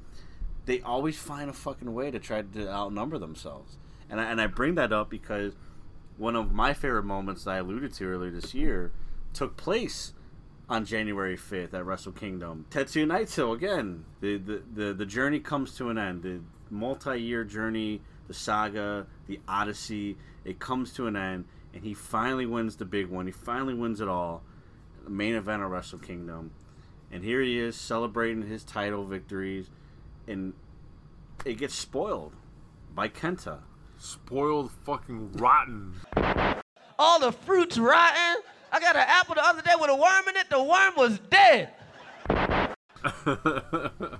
They always find a fucking way to try to outnumber themselves, and I, and I bring that up because one of my favorite moments that I alluded to earlier this year took place on January 5th at Wrestle Kingdom. Tetsuya Naito again. The, the the the journey comes to an end. The multi-year journey, the saga, the odyssey, it comes to an end and he finally wins the big one. He finally wins it all. The main event of Wrestle Kingdom. And here he is celebrating his title victories and it gets spoiled by Kenta. Spoiled fucking rotten. All the fruit's rotten. I got an apple the other day with a worm in it. The worm was dead.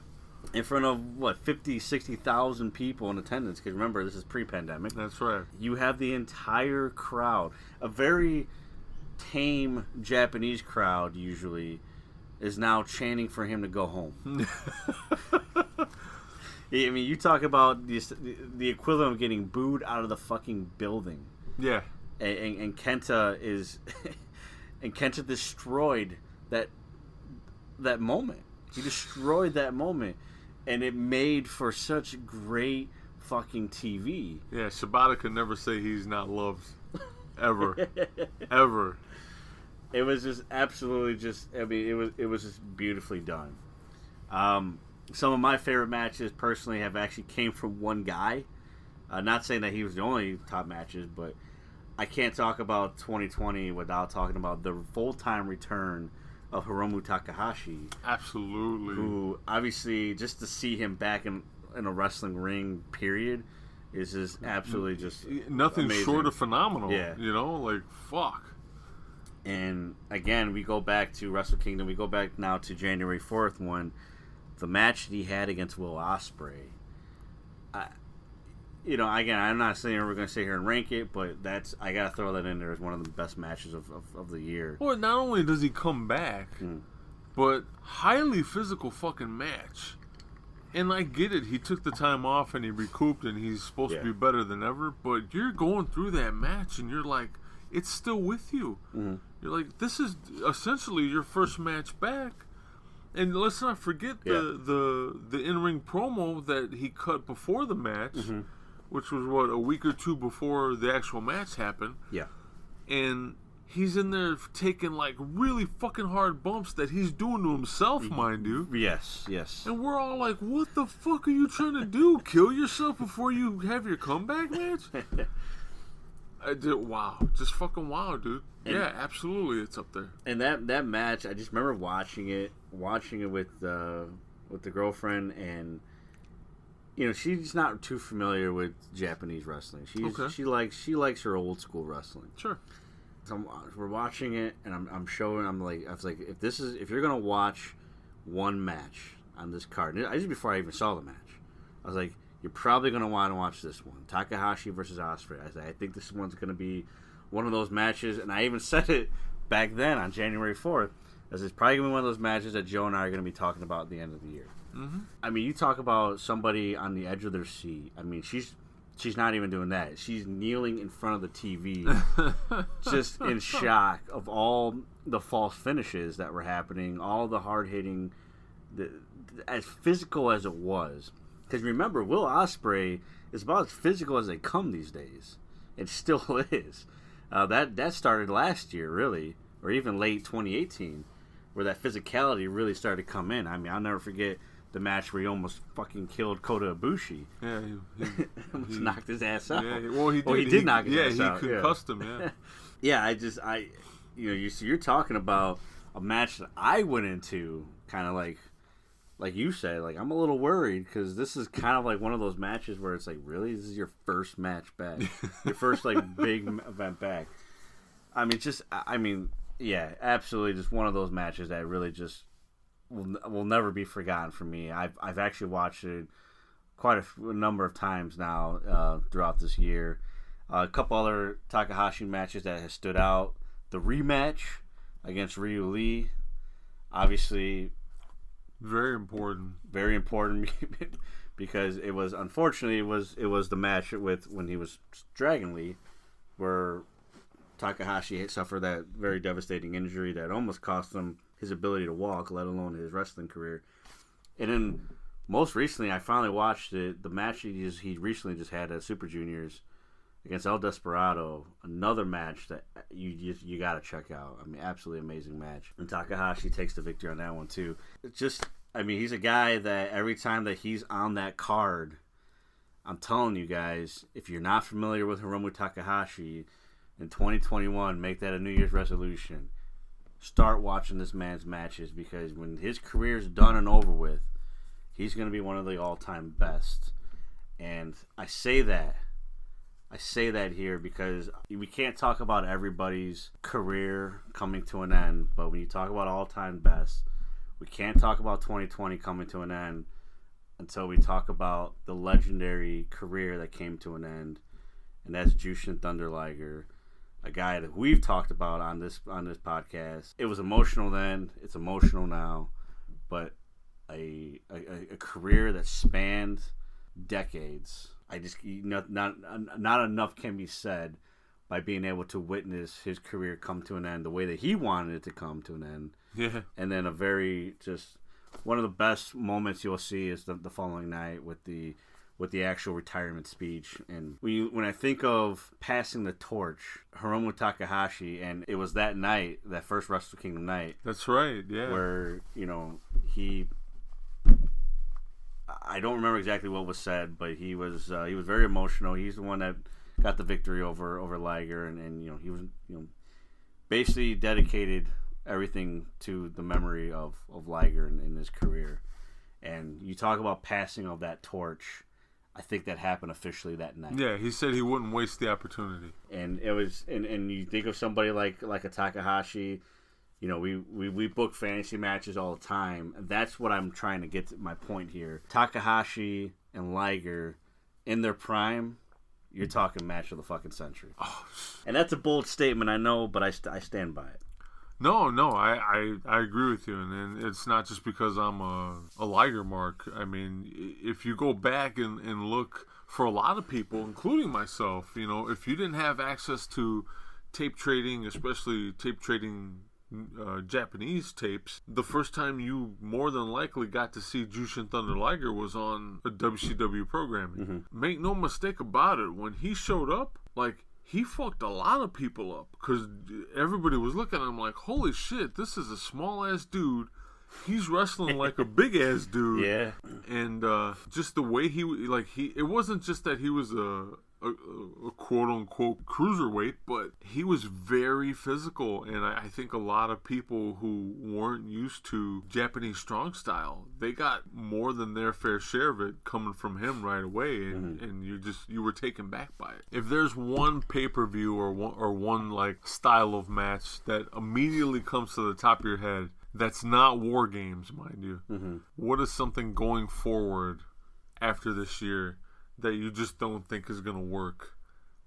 in front of what 50 60,000 people in attendance because remember this is pre-pandemic. That's right. You have the entire crowd. A very tame japanese crowd usually is now chanting for him to go home. I mean you talk about the, the equivalent of getting booed out of the fucking building. Yeah. And, and, and kenta is and kenta destroyed that that moment. He destroyed that moment and it made for such great fucking TV. Yeah, Shibata could never say he's not loved, ever, ever. It was just absolutely just. I mean, it was it was just beautifully done. Um, some of my favorite matches personally have actually came from one guy. Uh, not saying that he was the only top matches, but I can't talk about 2020 without talking about the full time return of Hiromu Takahashi. Absolutely. Who obviously just to see him back in in a wrestling ring, period, is just mm-hmm. absolutely just nothing amazing. short of phenomenal. Yeah, you know, like fuck. And again, we go back to Wrestle Kingdom. We go back now to January fourth when the match that he had against Will Ospreay. I, you know, again, I'm not saying we're going to sit here and rank it, but that's I got to throw that in there as one of the best matches of, of, of the year. Well, not only does he come back, mm. but highly physical fucking match. And I get it, he took the time off and he recouped and he's supposed Yeah. to be better than ever, but you're going through that match and you're like, it's still with you. Mhm. You're like, this is essentially your first match back. And let's not forget the, the, the in ring promo that he cut before the match, Mm-hmm. Which was what, a week or two before the actual match happened Yeah. and he's in there taking like really fucking hard bumps that he's doing to himself, mind you. Yes, yes. And we're all like, "What the fuck are you trying to do? Kill yourself before you have your comeback match?" I did. Wow, just fucking wow, dude. And- yeah, absolutely, it's up there. and that that match, I just remember watching it, watching it with uh, with the girlfriend, and you know she's not too familiar with Japanese wrestling. She's Okay. she likes she likes her old school wrestling. Sure. So I'm, uh, we're watching it, and I'm, I'm showing. I'm like, I was like, if this is if you're gonna watch one match on this card, and I just before I even saw the match, I was like, you're probably gonna want to watch this one, Takahashi versus Ospreay. I said, I think this one's gonna be one of those matches, and I even said it back then on January 4th. This is probably gonna be one of those matches that Joe and I are gonna be talking about at the end of the year. Mm-hmm. I mean, you talk about somebody on the edge of their seat. I mean, she's she's not even doing that. She's kneeling in front of the TV, just in shock of all the false finishes that were happening, all the hard hitting, as physical as it was. Because remember, Will Ospreay is about as physical as they come these days. It still is. Uh, that that started last year, really, or even late 2018, where that physicality really started to come in. I mean, I'll never forget the match where he almost fucking killed Kota Ibushi. Yeah, he, he, almost he- knocked his ass out. Yeah, well, he did. Well, he did knock his yeah, ass he out. concussed him. Yeah. yeah, I just I, you know, you see, you're talking about a match that I went into kind of like, like you said, like I'm a little worried because this is kind of like one of those matches where it's like, really, this is your first match back, your first like big event back. I mean, just I mean, yeah, absolutely, just one of those matches that really just will will never be forgotten for me. I've I've actually watched it quite a, f- a number of times now uh, throughout this year. Uh, a couple other Takahashi matches that has stood out. The rematch against Ryu Lee, obviously Very important. very important because it was unfortunately it was it was the match with when he was Dragon Lee where Takahashi suffered that very devastating injury that almost cost him his ability to walk, let alone his wrestling career. And then most recently, I finally watched it. The match he just, he recently just had at Super Juniors against El Desperado. Another match that you just you got to check out. I mean, absolutely amazing match. And Takahashi takes the victory on that one too. It's just, I mean, he's a guy that every time that he's on that card, I'm telling you guys, if you're not familiar with Hiromu Takahashi in 2021, make that a New Year's resolution. Start watching this man's matches because when his career's done and over with, he's going to be one of the all-time best. And I say that I say that here because we can't talk about everybody's career coming to an end, but when you talk about all-time best, we can't talk about 2020 coming to an end until we talk about the legendary career that came to an end, and that's Jushin Thunder Liger, a guy that we've talked about on this on this podcast. It was emotional then; it's emotional now, but a a, a career that spanned decades. I just not not not enough can be said by being able to witness his career come to an end the way that he wanted it to come to an end. Yeah. And then a very just one of the best moments you'll see is the, the following night with the with the actual retirement speech. And when you, when I think of passing the torch, Hiromu Takahashi, and it was that night, that first Wrestle Kingdom night. That's right. Yeah. Where you know he. I don't remember exactly what was said, but he was uh, he was very emotional. He's the one that got the victory over over Liger, and, and you know he was you know basically dedicated everything to the memory of of Liger in, in his career. And you talk about passing of that torch. I think that happened officially that night. Yeah, he said he wouldn't waste the opportunity. And it was, and, and you think of somebody like like a Takahashi. You know, we, we, we book fantasy matches all the time. That's what I'm trying to get to my point here. Takahashi and Liger in their prime, you're talking match of the fucking century. Oh. And that's a bold statement, I know, but I, st- I stand by it. No, no, I, I, I agree with you, and, and it's not just because I'm a, a Liger mark. I mean, if you go back and, and look for a lot of people, including myself, you know, if you didn't have access to tape trading, especially tape trading uh, Japanese tapes, the first time you more than likely got to see Jushin Thunder Liger was on a WCW programming. Make no mistake about it, when he showed up, like he fucked a lot of people up because everybody was looking at him like, holy shit, this is a small ass dude. He's wrestling like a big ass dude. Yeah. And uh, just the way he, like, he, it wasn't just that he was a, a, a quote unquote cruiserweight, but he was very physical. And I, I think a lot of people who weren't used to Japanese strong style, they got more than their fair share of it coming from him right away. And, and you just, you were taken back by it. If there's one pay per view or one, or one like style of match that immediately comes to the top of your head, that's not war games, mind you. Mm-hmm. What is something going forward after this year that you just don't think is going to work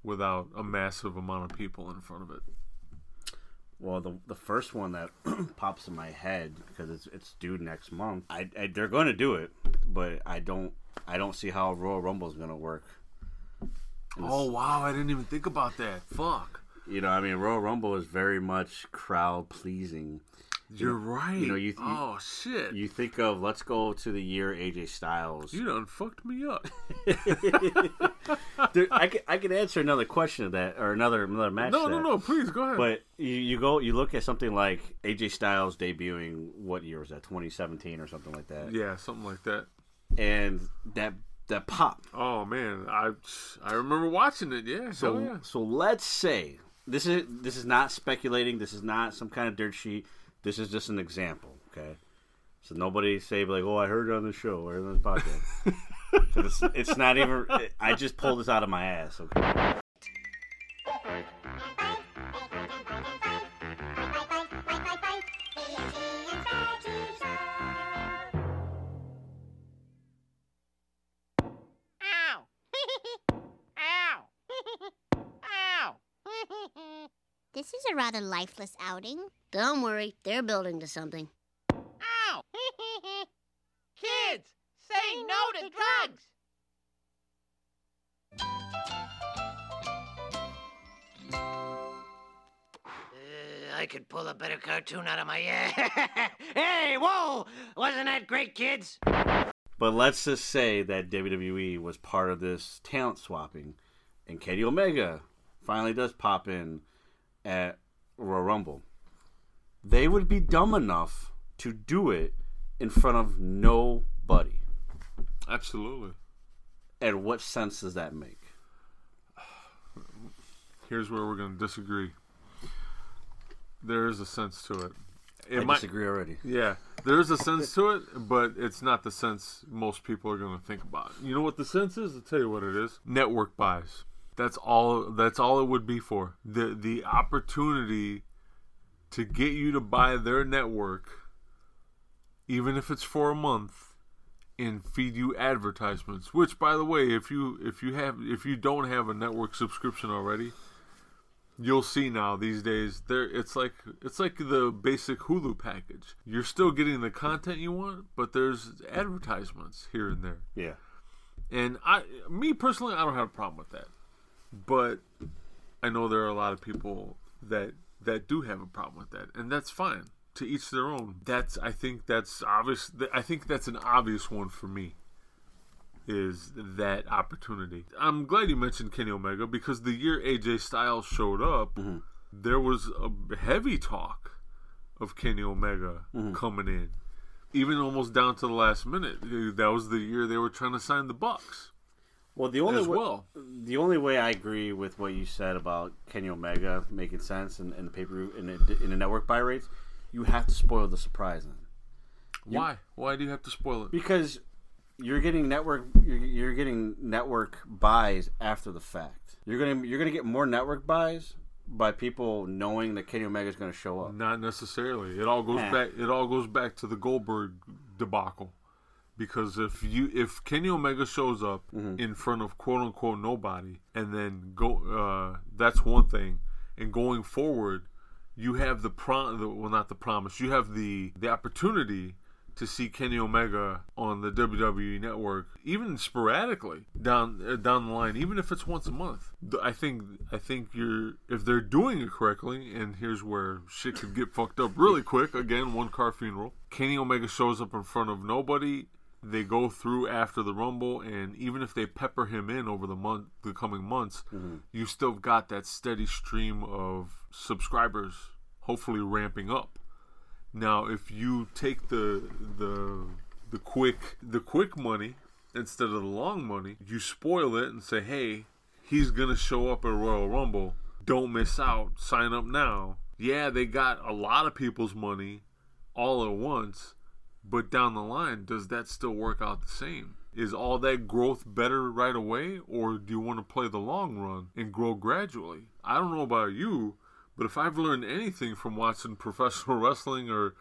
without a massive amount of people in front of it? Well, the the first one that pops in my head because it's it's due next month. I, I they're going to do it, but I don't I don't see how Royal Rumble is going to work. Oh wow, I didn't even think about that. Fuck. You know, I mean, Royal Rumble is very much crowd pleasing. You're right. You know, you, you oh shit. you think of let's go to the year AJ Styles. You done fucked me up. There, I could I could answer another question of that or another another match. no, no, no. Please go ahead. But you, you go you look at something like AJ Styles debuting. What year was that? 2017 or something like that. yeah, something like that. And that that pop. Oh man, I I remember watching it. Yeah. So yeah. so let's say this is this is not speculating. This is not some kind of dirt sheet. This is just an example. Okay. So nobody say like, "Oh, I heard it on the show or on the podcast." it's, it's not even. I just pulled this out of my ass. Okay. This is a rather lifeless outing. Don't worry, they're building to something. Ow! Kids, say no to drugs! Uh, I could pull a better cartoon out of my ass. hey, whoa! Wasn't that great, kids? But let's just say that WWE was part of this talent swapping, and Kenny Omega finally does pop in at Royal Rumble. They would be dumb enough to do it in front of nobody. Absolutely. And what sense does that make? Here's where we're going to disagree. There is a sense to it. it I disagree already. Yeah, there is a sense to it, but it's not the sense most people are going to think about. You know what the sense is? I'll tell you what it is. Network buys. That's all. That's all it would be for the the opportunity to get you to buy their network, even if it's for a month, and feed you advertisements. Which, by the way, if you if you have if you don't have a network subscription already, you'll see now these days there it's like it's like the basic Hulu package. You're still getting the content you want, but there's advertisements here and there. Yeah. And I me personally I don't have a problem with that. But I know there are a lot of people that that do have a problem with that, and that's fine. To each their own. That's I think that's obvious. I think that's an obvious one for me. Is that opportunity? I'm glad you mentioned Kenny Omega because the year AJ Styles showed up, mm-hmm. there was a heavy talk of Kenny Omega mm-hmm. coming in, even almost down to the last minute. That was the year they were trying to sign the Bucks. Well, the only way, well. the only way I agree with what you said about Kenny Omega making sense in, in the pay per in the, in the network buy rates, you have to spoil the surprise. Then. You- Why? Why do you have to spoil it? Because you're getting network you're, you're getting network buys after the fact. You're gonna you're gonna get more network buys by people knowing that Kenny Omega is going to show up. Not necessarily. It all goes back. It all goes back to the Goldberg debacle. Because if you if Kenny Omega shows up Mm-hmm. in front of quote unquote nobody, and then go, uh, that's one thing. And going forward, you have the prom. The, well, not the promise. You have the the opportunity to see Kenny Omega on the WWE network, even sporadically down uh, down the line, even if it's once a month. I think I think you're if they're doing it correctly, and here's where shit could get fucked up really quick. Again, one car funeral. Kenny Omega shows up in front of nobody. They go through after the Rumble, and even if they pepper him in over the month, the coming months, mm-hmm. you still got that steady stream of subscribers, hopefully ramping up. Now, if you take the the the quick the quick money instead of the long money, you spoil it and say, "Hey, he's gonna show up at Royal Rumble. Don't miss out. Sign up now." Yeah, they got a lot of people's money all at once, but down the line, does that still work out the same? Is all that growth better right away, or do you want to play the long run and grow gradually? I don't know about you, but if I've learned anything from watching professional wrestling or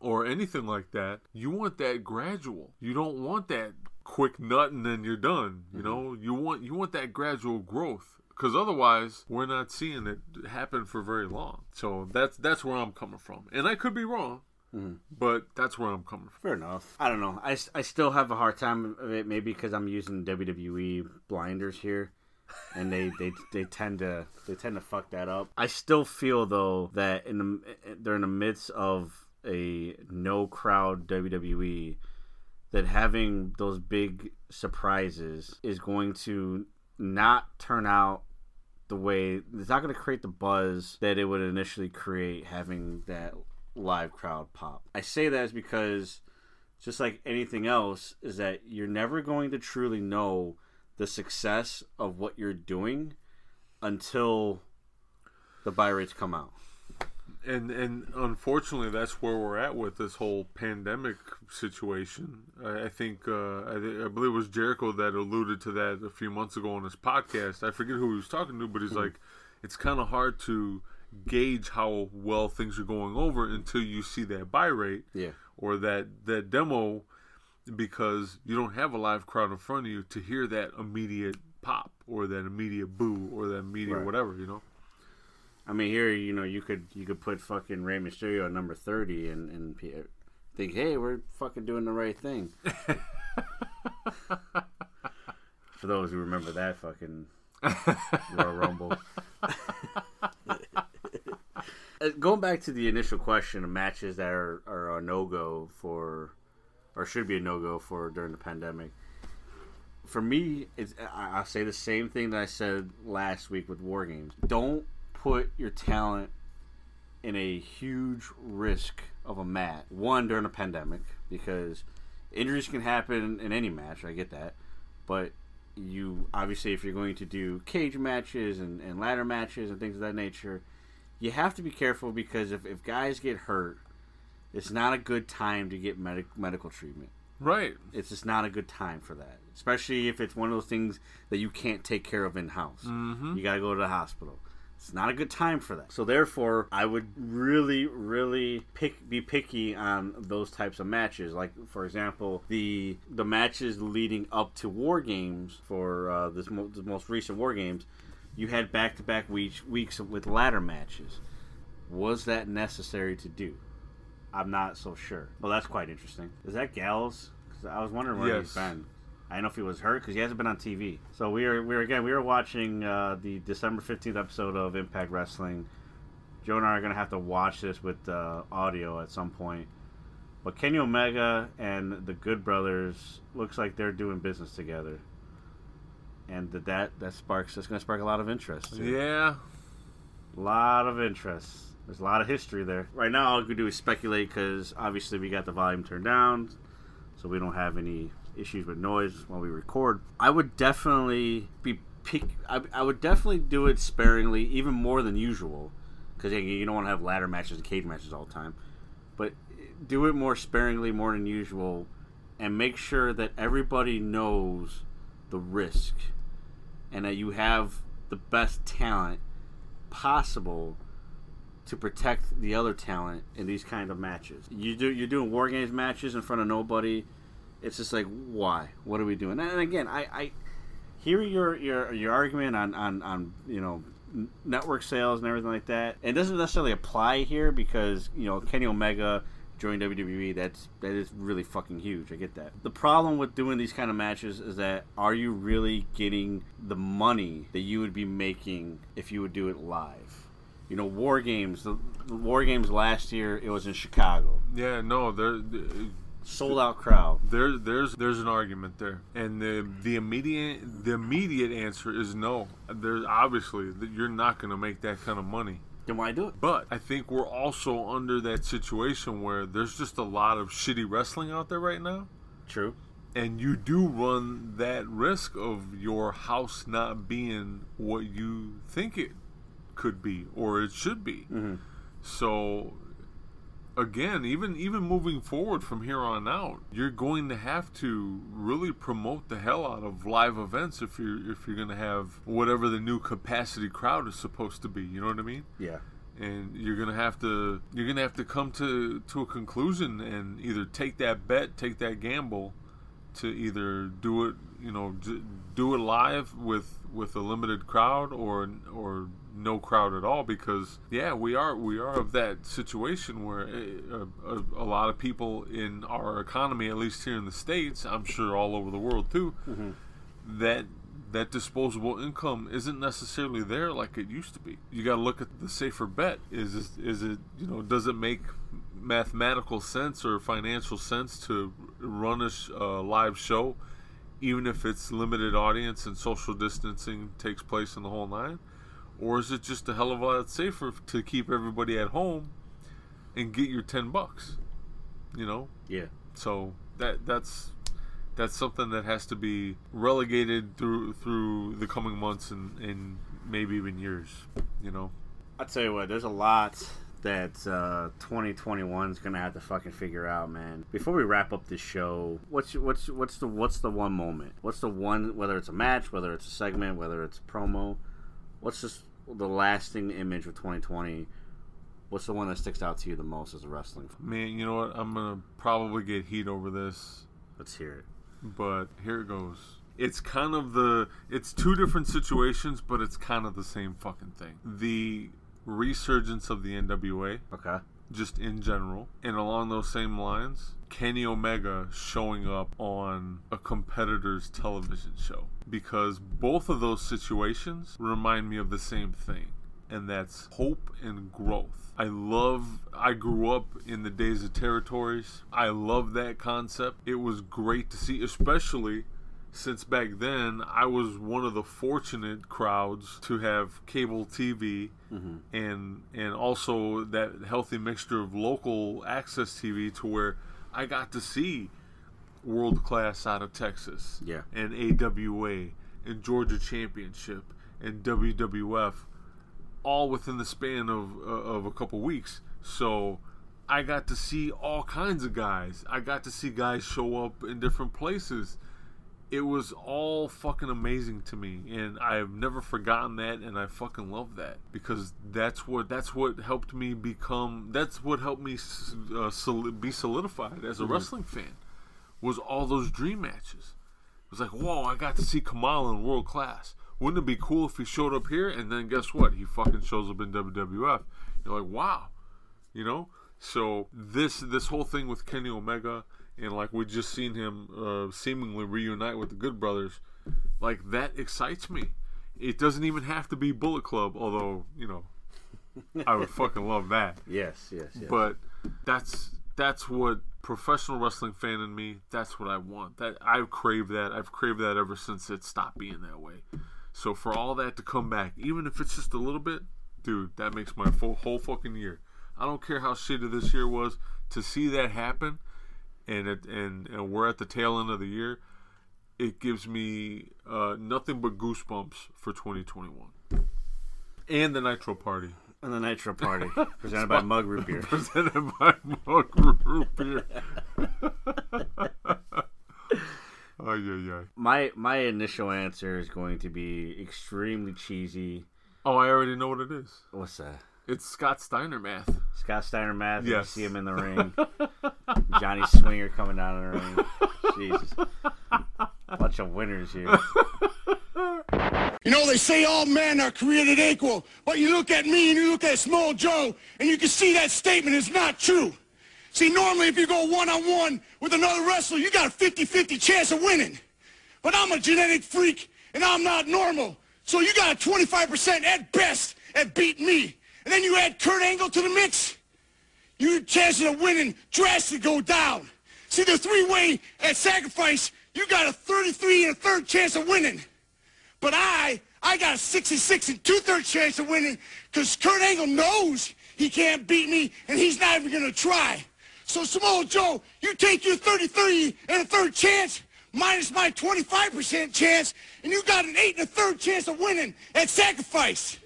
or anything like that, you want that gradual. You don't want that quick nut and then you're done. You mm-hmm. know, you want you want that gradual growth because otherwise we're not seeing it happen for very long. So that's that's where I'm coming from, and I could be wrong, Mm-hmm. but that's where I'm coming from. Fair enough. I don't know. I, I still have a hard time of it, maybe because I'm using WWE blinders here, and they, they they tend to they tend to fuck that up. I still feel though that in the they're in the midst of a no crowd WWE, that having those big surprises is going to not turn out the way it's not going to create the buzz that it would initially create having that live crowd pop. I say that is because just like anything else is that you're never going to truly know the success of what you're doing until the buy rates come out. and and unfortunately that's where we're at with this whole pandemic situation i, I think uh, I, I believe it was jericho that alluded to that a few months ago on his podcast i forget who he was talking to but he's like it's kind of hard to gauge how well things are going over until you see that buy rate Yeah. or that that demo because you don't have a live crowd in front of you to hear that immediate pop or that immediate boo or that immediate Right. whatever you know I mean, here you know you could you could put fucking Rey Mysterio at number thirty and and think, hey, we're fucking doing the right thing. For those who remember that fucking Royal Rumble. Uh, Going back to the initial question of matches that are, are a no go for, or should be a no go for during the pandemic. For me, it's, I, I'll say the same thing that I said last week with War Games. Don't put your talent in a huge risk of a match. One during a pandemic because injuries can happen in any match. I get that, but you obviously if you're going to do cage matches and, and ladder matches and things of that nature, you have to be careful because if, if guys get hurt, it's not a good time to get medic, medical treatment. Right. It's just not a good time for that, especially if it's one of those things that you can't take care of in house. Mhm. You got to go to the hospital. It's not a good time for that. So therefore, I would really, really pick be picky on those types of matches. Like for example, the the matches leading up to War Games for uh, this mo- the most recent War Games, you had back to back weeks with ladder matches. Was that necessary to do? I'm not so sure. Well, that's quite interesting. Is that Gallows? 'Cause I was wondering where he's been. I don't know if he was hurt because he hasn't been on TV. So we are we are again we are watching uh, the December fifteenth episode of Impact Wrestling. Joe and I are gonna have to watch this with uh, audio at some point. But Kenny Omega and the Good Brothers looks like they're doing business together, and that that, that sparks that's gonna spark a lot of interest. too. Yeah. A lot of interest. There's a lot of history there. Right now, all we can do is speculate because obviously we got the volume turned down, so we don't have any issues with noise while we record. I would definitely be pick. I, I would definitely do it sparingly, even more than usual, because you don't want to have ladder matches and cage matches all the time. But eh, do it more sparingly, more than usual, and make sure that everybody knows the risk and that you have the best talent possible to protect the other talent in these kind of matches. You do you're doing war games matches in front of nobody. It's just like why? What are we doing? And again, I, I hear your your your argument on on on you know network sales and everything like that. It doesn't necessarily apply here because you know Kenny Omega joined WWE. That's that is really fucking huge. I get that. The problem with doing these kind of matches is that are you really getting the money that you would be making if you would do it live? You know, War Games. The, the War Games last year it was in Chicago. Yeah, no, there uh, sold out crowd. There, there's there's an argument there, and the the immediate the immediate answer is no. There's obviously that you're not going to make that kind of money. Then why do it? But I think we're also under that situation where there's just a lot of shitty wrestling out there right now. True. And you do run that risk of your house not being what you think it could be or it should be. Mm-hmm. So again, even even moving forward from here on out, you're going to have to really promote the hell out of live events if you're if you're going to have whatever the new capacity crowd is supposed to be. You know what I mean? Yeah. And you're gonna have to you're gonna have to come to to a conclusion and either take that bet, take that gamble, to either do it, you know, do it live with with a limited crowd or or no crowd at all because yeah we are we are of that situation where a, a, a lot of people in our economy at least here in the states i'm sure all over the world too that that disposable income isn't necessarily there like it used to be. You got to look at the safer bet. Is is, is it you know does it make mathematical sense or financial sense to run a sh- uh, live show even if it's limited audience and social distancing takes place in the whole nine or is it just a hell of a lot safer to keep everybody at home and get your 10 bucks you know Yeah. so that that's that's something that has to be relegated through through the coming months and, and maybe even years you know I'll tell you what, there's a lot that uh, 2021 is gonna have to fucking figure out, man. Before we wrap up this show, what's what's what's the what's the one moment? What's the one? Whether it's a match, whether it's a segment, whether it's a promo, what's just the lasting image of 2020? What's the one that sticks out to you the most as a wrestling? fan? man you know what i'm gonna probably get heat over this Let's hear it. but here it goes it's kind of the it's two different situations but it's kind of the same fucking thing the resurgence of the nwa Okay. just in general and along those same lines kenny omega showing up on a competitor's television show because both of those situations remind me of the same thing and that's hope and growth. I love, I grew up in the days of territories. I love that concept. It was great to see, especially since back then I was one of the fortunate crowds to have cable TV Mm-hmm. and and also that healthy mixture of local access TV to where I got to see world class out of Texas Yeah. and AWA and Georgia Championship and WWF all within the span of uh, of a couple weeks. So I got to see all kinds of guys. I got to see guys show up in different places. It was all fucking amazing to me, and I've never forgotten that, and I fucking love that because that's what that's what helped me become. That's what helped me uh, be solidified as a Mhm. wrestling fan. Was all those dream matches. It was like, whoa, I got to see Kamala in world class. Wouldn't it be cool if he showed up here and then guess what? He fucking shows up in WWF. You're like, wow, you know. So this this whole thing with Kenny Omega and like we just seen him uh, seemingly reunite with the Good Brothers, like that excites me. It doesn't even have to be Bullet Club, although you know, I would fucking love that. Yes, yes, yes. But that's that's what professional wrestling fan in me. That's what I want. That I've craved that. I've craved that ever since it stopped being that way. So for all that to come back, even if it's just a little bit, dude, that makes my full, whole fucking year. I don't care how shitty this year was. To see that happen, and it and and we're at the tail end of the year, it gives me uh, nothing but goosebumps for 2021. And the Nitro Party. And the Nitro Party, presented by Mug Root Beer. presented by Mug Root Beer. oh yeah, yeah. My my initial answer is going to be extremely cheesy. Oh, I already know what it is. What's that? It's Scott Steiner math. Scott Steiner math. Yes. You see him in the ring. Johnny Swinger coming down in the ring. Jesus. Bunch of winners here. You know, they say all men are created equal, but you look at me and you look at Samoa Joe, and you can see that statement is not true. See, normally if you go one-on-one with another wrestler, you got a 50-50 chance of winning. But I'm a genetic freak, and I'm not normal. So you got a 25% at best at beating me. And then you add Kurt Angle to the mix, your chances of winning drastically go down. See, the three-way at sacrifice, you got a 33 and a third chance of winning. But I, I got a 66 and two-thirds chance of winning because Kurt Angle knows he can't beat me, and he's not even going to try. So, Samoa Joe, you take your 33 and a third chance minus my 25% chance, and you got an 8 and a third chance of winning at sacrifice.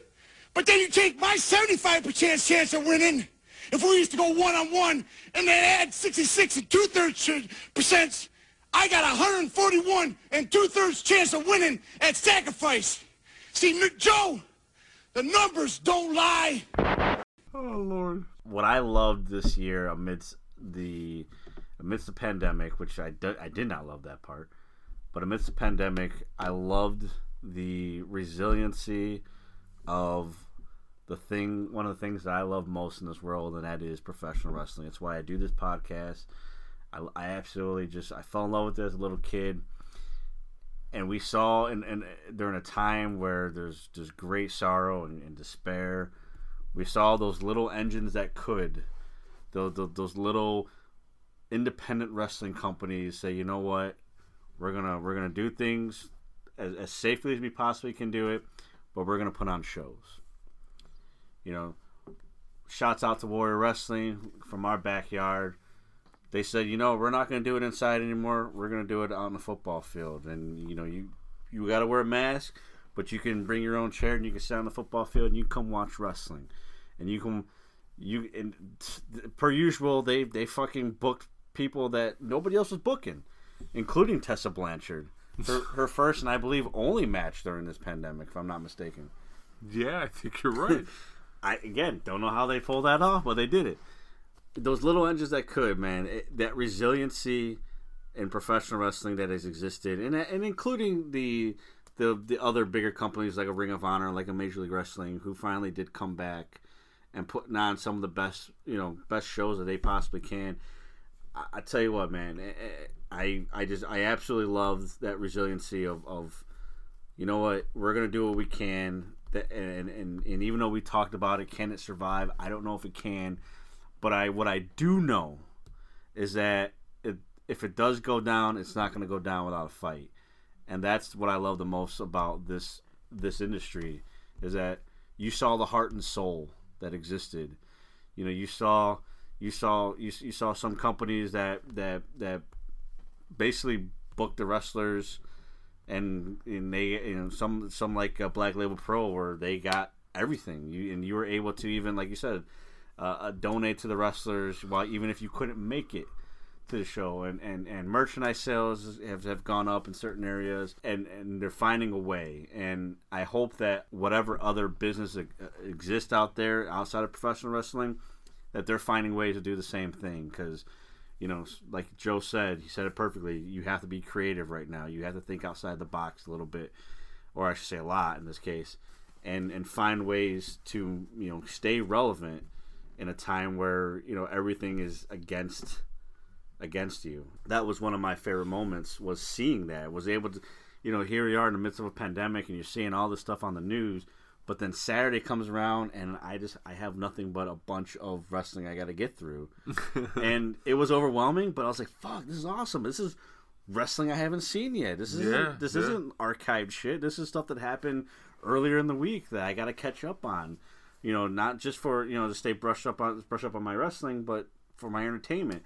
But then you take my 75% chance of winning if we used to go one-on-one and then add 66 and two-thirds percent. I got 141 and two-thirds chance of winning at sacrifice. See, N- Joe, the numbers don't lie. Oh Lord. What I loved this year amidst the amidst the pandemic, which I did, I did not love that part, but amidst the pandemic, I loved the resiliency of the thing one of the things that I love most in this world, and that is professional wrestling. It's why I do this podcast. I, I absolutely just I fell in love with a little kid, and we saw and and during a time where there's just great sorrow and, and despair, we saw those little engines that could, those those, those little independent wrestling companies say, you know what, we're gonna we're gonna do things as, as safely as we possibly can do it, but we're gonna put on shows. You know, shouts out to Warrior Wrestling from our backyard. They said, you know, we're not going to do it inside anymore. We're going to do it on the football field, and you know, you you got to wear a mask, but you can bring your own chair and you can sit on the football field and you come watch wrestling, and you can you and per usual they they fucking booked people that nobody else was booking, including Tessa Blanchard. Her, her first and I believe only match during this pandemic, if I'm not mistaken. Yeah, I think you're right. I again don't know how they pulled that off, but they did it. Those little engines that could, man, it, that resiliency in professional wrestling that has existed, and and including the the the other bigger companies like a Ring of Honor, like a Major League Wrestling, who finally did come back and putting on some of the best you know best shows that they possibly can. I, I tell you what, man, eh, I I just I absolutely love that resiliency of of you know what we're gonna do what we can that and, and and even though we talked about it, can it survive? I don't know if it can, but I what I do know is that it, if it does go down, it's not going to go down without a fight, and that's what I love the most about this this industry is that you saw the heart and soul that existed. You know, you saw you saw you, you saw some companies that that that basically booked the wrestlers and and they some some like uh, Black Label Pro where they got everything. You and you were able to even like you said uh, uh, donate to the wrestlers while even if you couldn't make it to the show. And, and, and merchandise sales have, have gone up in certain areas and, and they're finding a way. And I hope that whatever other business e- exists out there outside of professional wrestling that they're finding ways to do the same thing because you know like Joe said he said it perfectly you have to be creative right now you have to think outside the box a little bit or I should say a lot in this case and and find ways to you know stay relevant in a time where you know everything is against against you. That was one of my favorite moments was seeing that. Was able to you know, here we are in the midst of a pandemic and you're seeing all this stuff on the news, but then Saturday comes around and I just I have nothing but a bunch of wrestling I got to get through. and it was overwhelming, but I was like, "Fuck, this is awesome. This is wrestling I haven't seen yet. This isn't Yeah, this yeah. isn't archived shit. This is stuff that happened earlier in the week that I got to catch up on. You know, not just for, you know, to stay brushed up on brush up on my wrestling, but for my entertainment.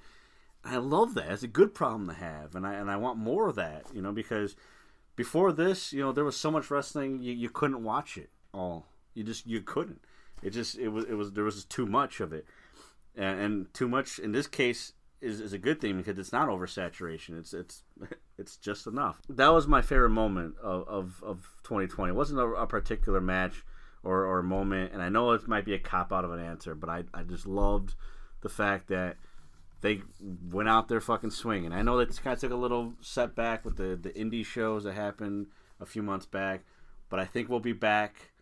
I love that. It's a good problem to have, and I and I want more of that. You know, because before this, you know, there was so much wrestling you, you couldn't watch it all. You just you couldn't. It just it was it was there was too much of it, and, and too much in this case is, is a good thing because it's not oversaturation. It's it's it's just enough. That was my favorite moment of of, of 2020. It wasn't a, a particular match or or moment, and I know it might be a cop out of an answer, but I I just loved the fact that they went out there fucking swinging. I know that kind of took a little setback with the the indie shows that happened a few months back, but I think we'll be back.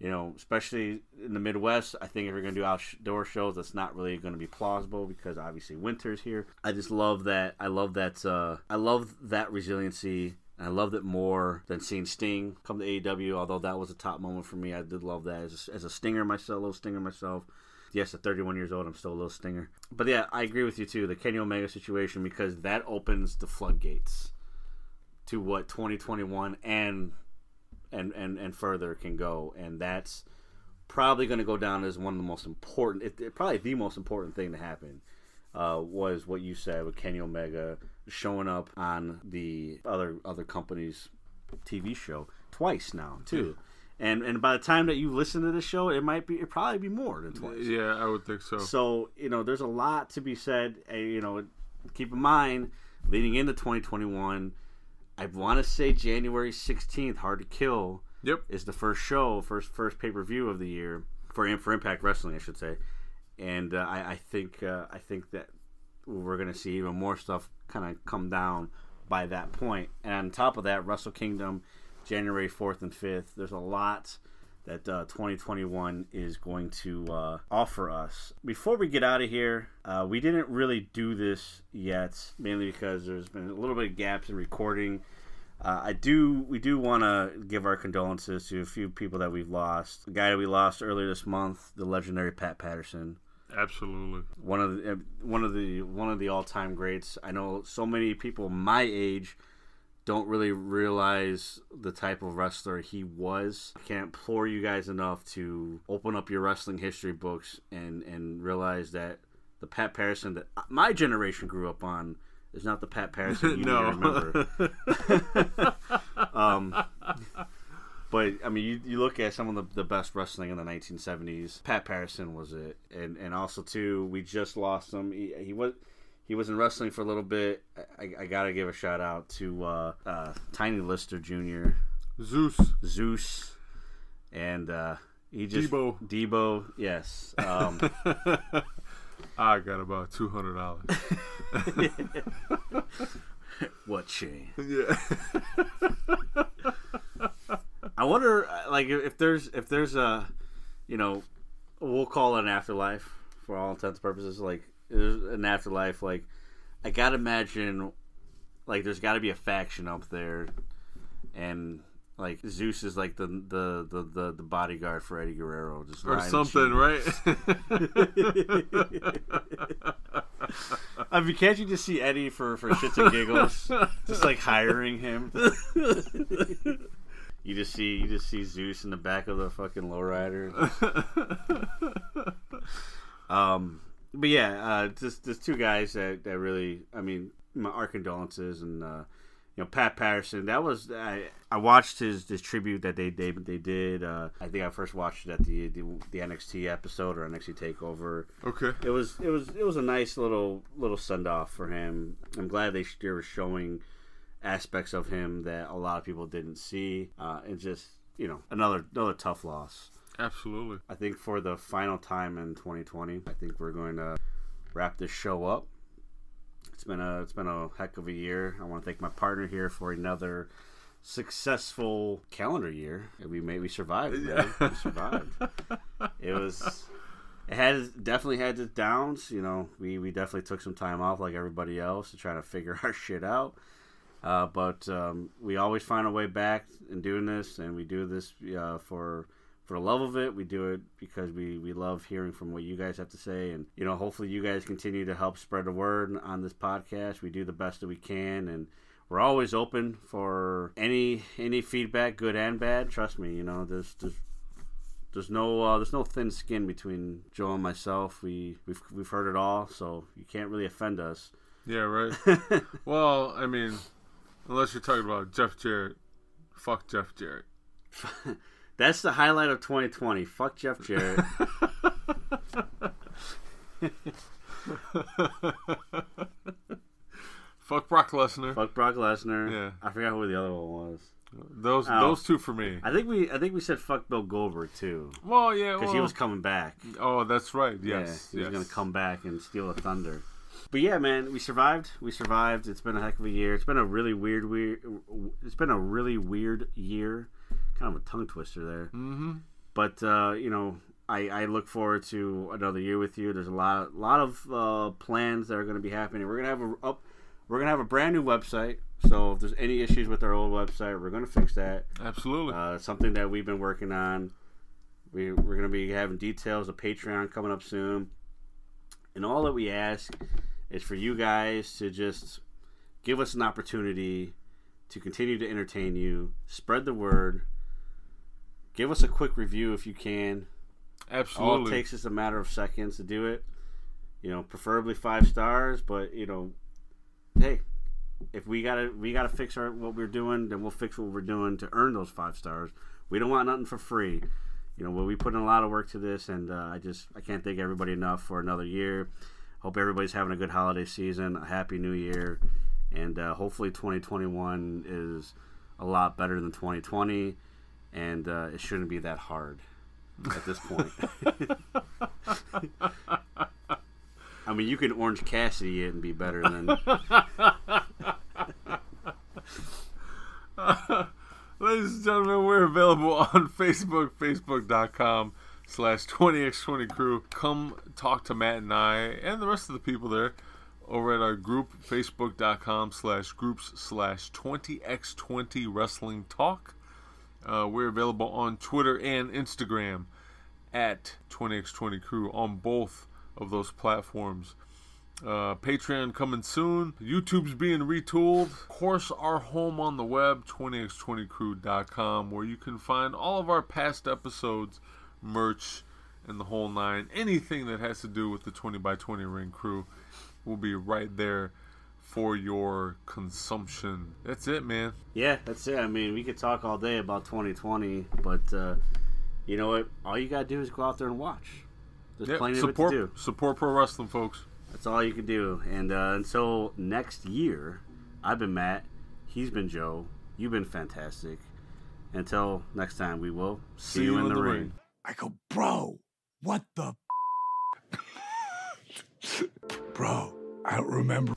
You know, especially in the Midwest, I think if we're gonna do outdoor shows, that's not really gonna be plausible because obviously winter's here. I just love that. I love that. Uh, I love that resiliency. I loved it more than seeing Sting come to AEW. Although that was a top moment for me, I did love that as a, as a stinger myself, a little stinger myself yes, at 31 years old, I'm still a little stinger. But yeah, I agree with you too. The Kenny Omega situation because that opens the floodgates to what 2021 and and and and further can go, and that's probably going to go down as one of the most important, it, it- probably the most important thing to happen. Uh, was what you said with Kenny Omega showing up on the other other company's TV show twice now too. And and by the time that you listen to the show, it might be it probably be more than twice. Yeah, I would think so. So you know, there's a lot to be said. You know, keep in mind leading into 2021. I want to say January 16th, Hard to Kill. Yep, is the first show, first first pay per view of the year for for Impact Wrestling, I should say. And uh, I, I think uh, I think that we're going to see even more stuff kind of come down by that point. And on top of that, Wrestle Kingdom, January 4th and 5th. There's a lot that uh, 2021 is going to uh, offer us. Before we get out of here, uh, we didn't really do this yet, mainly because there's been a little bit of gaps in recording. Uh, I do. We do want to give our condolences to a few people that we've lost. The guy that we lost earlier this month, the legendary Pat Patterson. Absolutely. One of the one of the one of the all time greats. I know so many people my age don't really realize the type of wrestler he was. I can't implore you guys enough to open up your wrestling history books and and realize that the Pat Patterson that my generation grew up on is not the Pat Patterson you No. remember. um, but I mean, you, you look at some of the, the best wrestling in the 1970s. Pat Patterson was it, and and also too, we just lost him. He, he was he was in wrestling for a little bit. I, I gotta give a shout out to uh, uh, Tiny Lister Jr. Zeus, Zeus, and uh, he just Debo. Debo, yes. Um, I got about two hundred dollars. what Shane? Yeah. I wonder, uh, like, if there's if there's a, you know, we'll call it an afterlife for all intents and purposes. Like, there's an afterlife. Like, I gotta imagine, like, there's got to be a faction up there, and like Zeus is like the the the, the, the bodyguard for Eddie Guerrero, just Or something, right? I mean, can't you just see Eddie for for shits and giggles, just like hiring him? you just see you just see Zeus in the back of the fucking lowrider. um, but yeah, uh, just just two guys that, that really, I mean, my our condolences and uh, you know Pat Patterson. That was I, I watched his his tribute that they they, they did. Uh, I think I first watched it at the, the the NXT episode or NXT Takeover. Okay. It was it was it was a nice little little send off for him. I'm glad they they were showing aspects of him that a lot of people didn't see. Uh, and just you know another another tough loss. Absolutely. I think for the final time in 2020, I think we're going to wrap this show up. It's been a it's been a heck of a year. I want to thank my partner here for another successful calendar year. We made we survived. Man. We survived. It was it had definitely had its downs. You know, we we definitely took some time off like everybody else to try to figure our shit out. Uh, but um, we always find a way back in doing this, and we do this uh, for for the love of it. We do it because we, we love hearing from what you guys have to say. And, you know, hopefully you guys continue to help spread the word on this podcast. We do the best that we can. And we're always open for any any feedback, good and bad. Trust me, you know, there's, there's there's no uh, there's no thin skin between Joe and myself. We we've we've heard it all, so you can't really offend us. Yeah, right. well, I mean, unless you're talking about Jeff Jarrett, fuck Jeff Jarrett. That's the highlight of 2020. Fuck Jeff Jarrett. Fuck Brock Lesnar. Fuck Brock Lesnar. Yeah. I forgot who the other one was. Those Oh. those two for me. I think we I think we said fuck Bill Goldberg too. Well, yeah, because he was coming back. Oh, that's right. Yes, yeah, he yes. was gonna come back and steal the thunder. But yeah, man, we survived. We survived. It's been a heck of a year. It's been a really weird, weird. It's been a really weird year. Kind of a tongue twister there. Mm-hmm. But uh, you know, I, I look forward to another year with you. There's a lot, lot of uh, plans that are going to be happening. We're gonna have a up. We're gonna have a brand new website. So if there's any issues with our old website, we're gonna fix that. Absolutely. Uh, something that we've been working on. We, we're gonna be having details of Patreon coming up soon. And all that we ask is for you guys to just give us an opportunity to continue to entertain you, spread the word, give us a quick review if you can. Absolutely. All it takes is a matter of seconds to do it. You know, preferably five stars, but you know, hey, if we gotta we gotta fix our what we're doing, then we'll fix what we're doing to earn those five stars. We don't want nothing for free. You know, well, we put in a lot of work to this, and uh, I just I can't thank everybody enough for another year. Hope everybody's having a good holiday season, a happy new year, and uh, hopefully 2021 is a lot better than 2020, and uh, it shouldn't be that hard at this point. I mean, you can Orange Cassidy it and be better than. Ladies and gentlemen, we're available on Facebook, facebook.com slash 20x20 crew. Come talk to Matt and I and the rest of the people there over at our group, facebook.com slash groups slash 20x20 wrestling talk. Uh, we're available on Twitter and Instagram at 20x20 crew on both of those platforms. Uh, Patreon coming soon. YouTube's being retooled. Of course, our home on the web, 20x20crew.com, where you can find all of our past episodes, merch, and the whole nine. Anything that has to do with the 20 by 20 ring crew will be right there for your consumption. That's it, man. Yeah, that's it. I mean, we could talk all day about 2020, but uh, you know what? All you gotta do is go out there and watch. There's Yeah, plenty support, of it to do. Support pro wrestling, folks. That's all you can do. And uh, until next year, I've been Matt. He's been Joe. You've been fantastic. Until next time, we will see, you in, the, ring. I go, bro, what the? bro, I don't remember.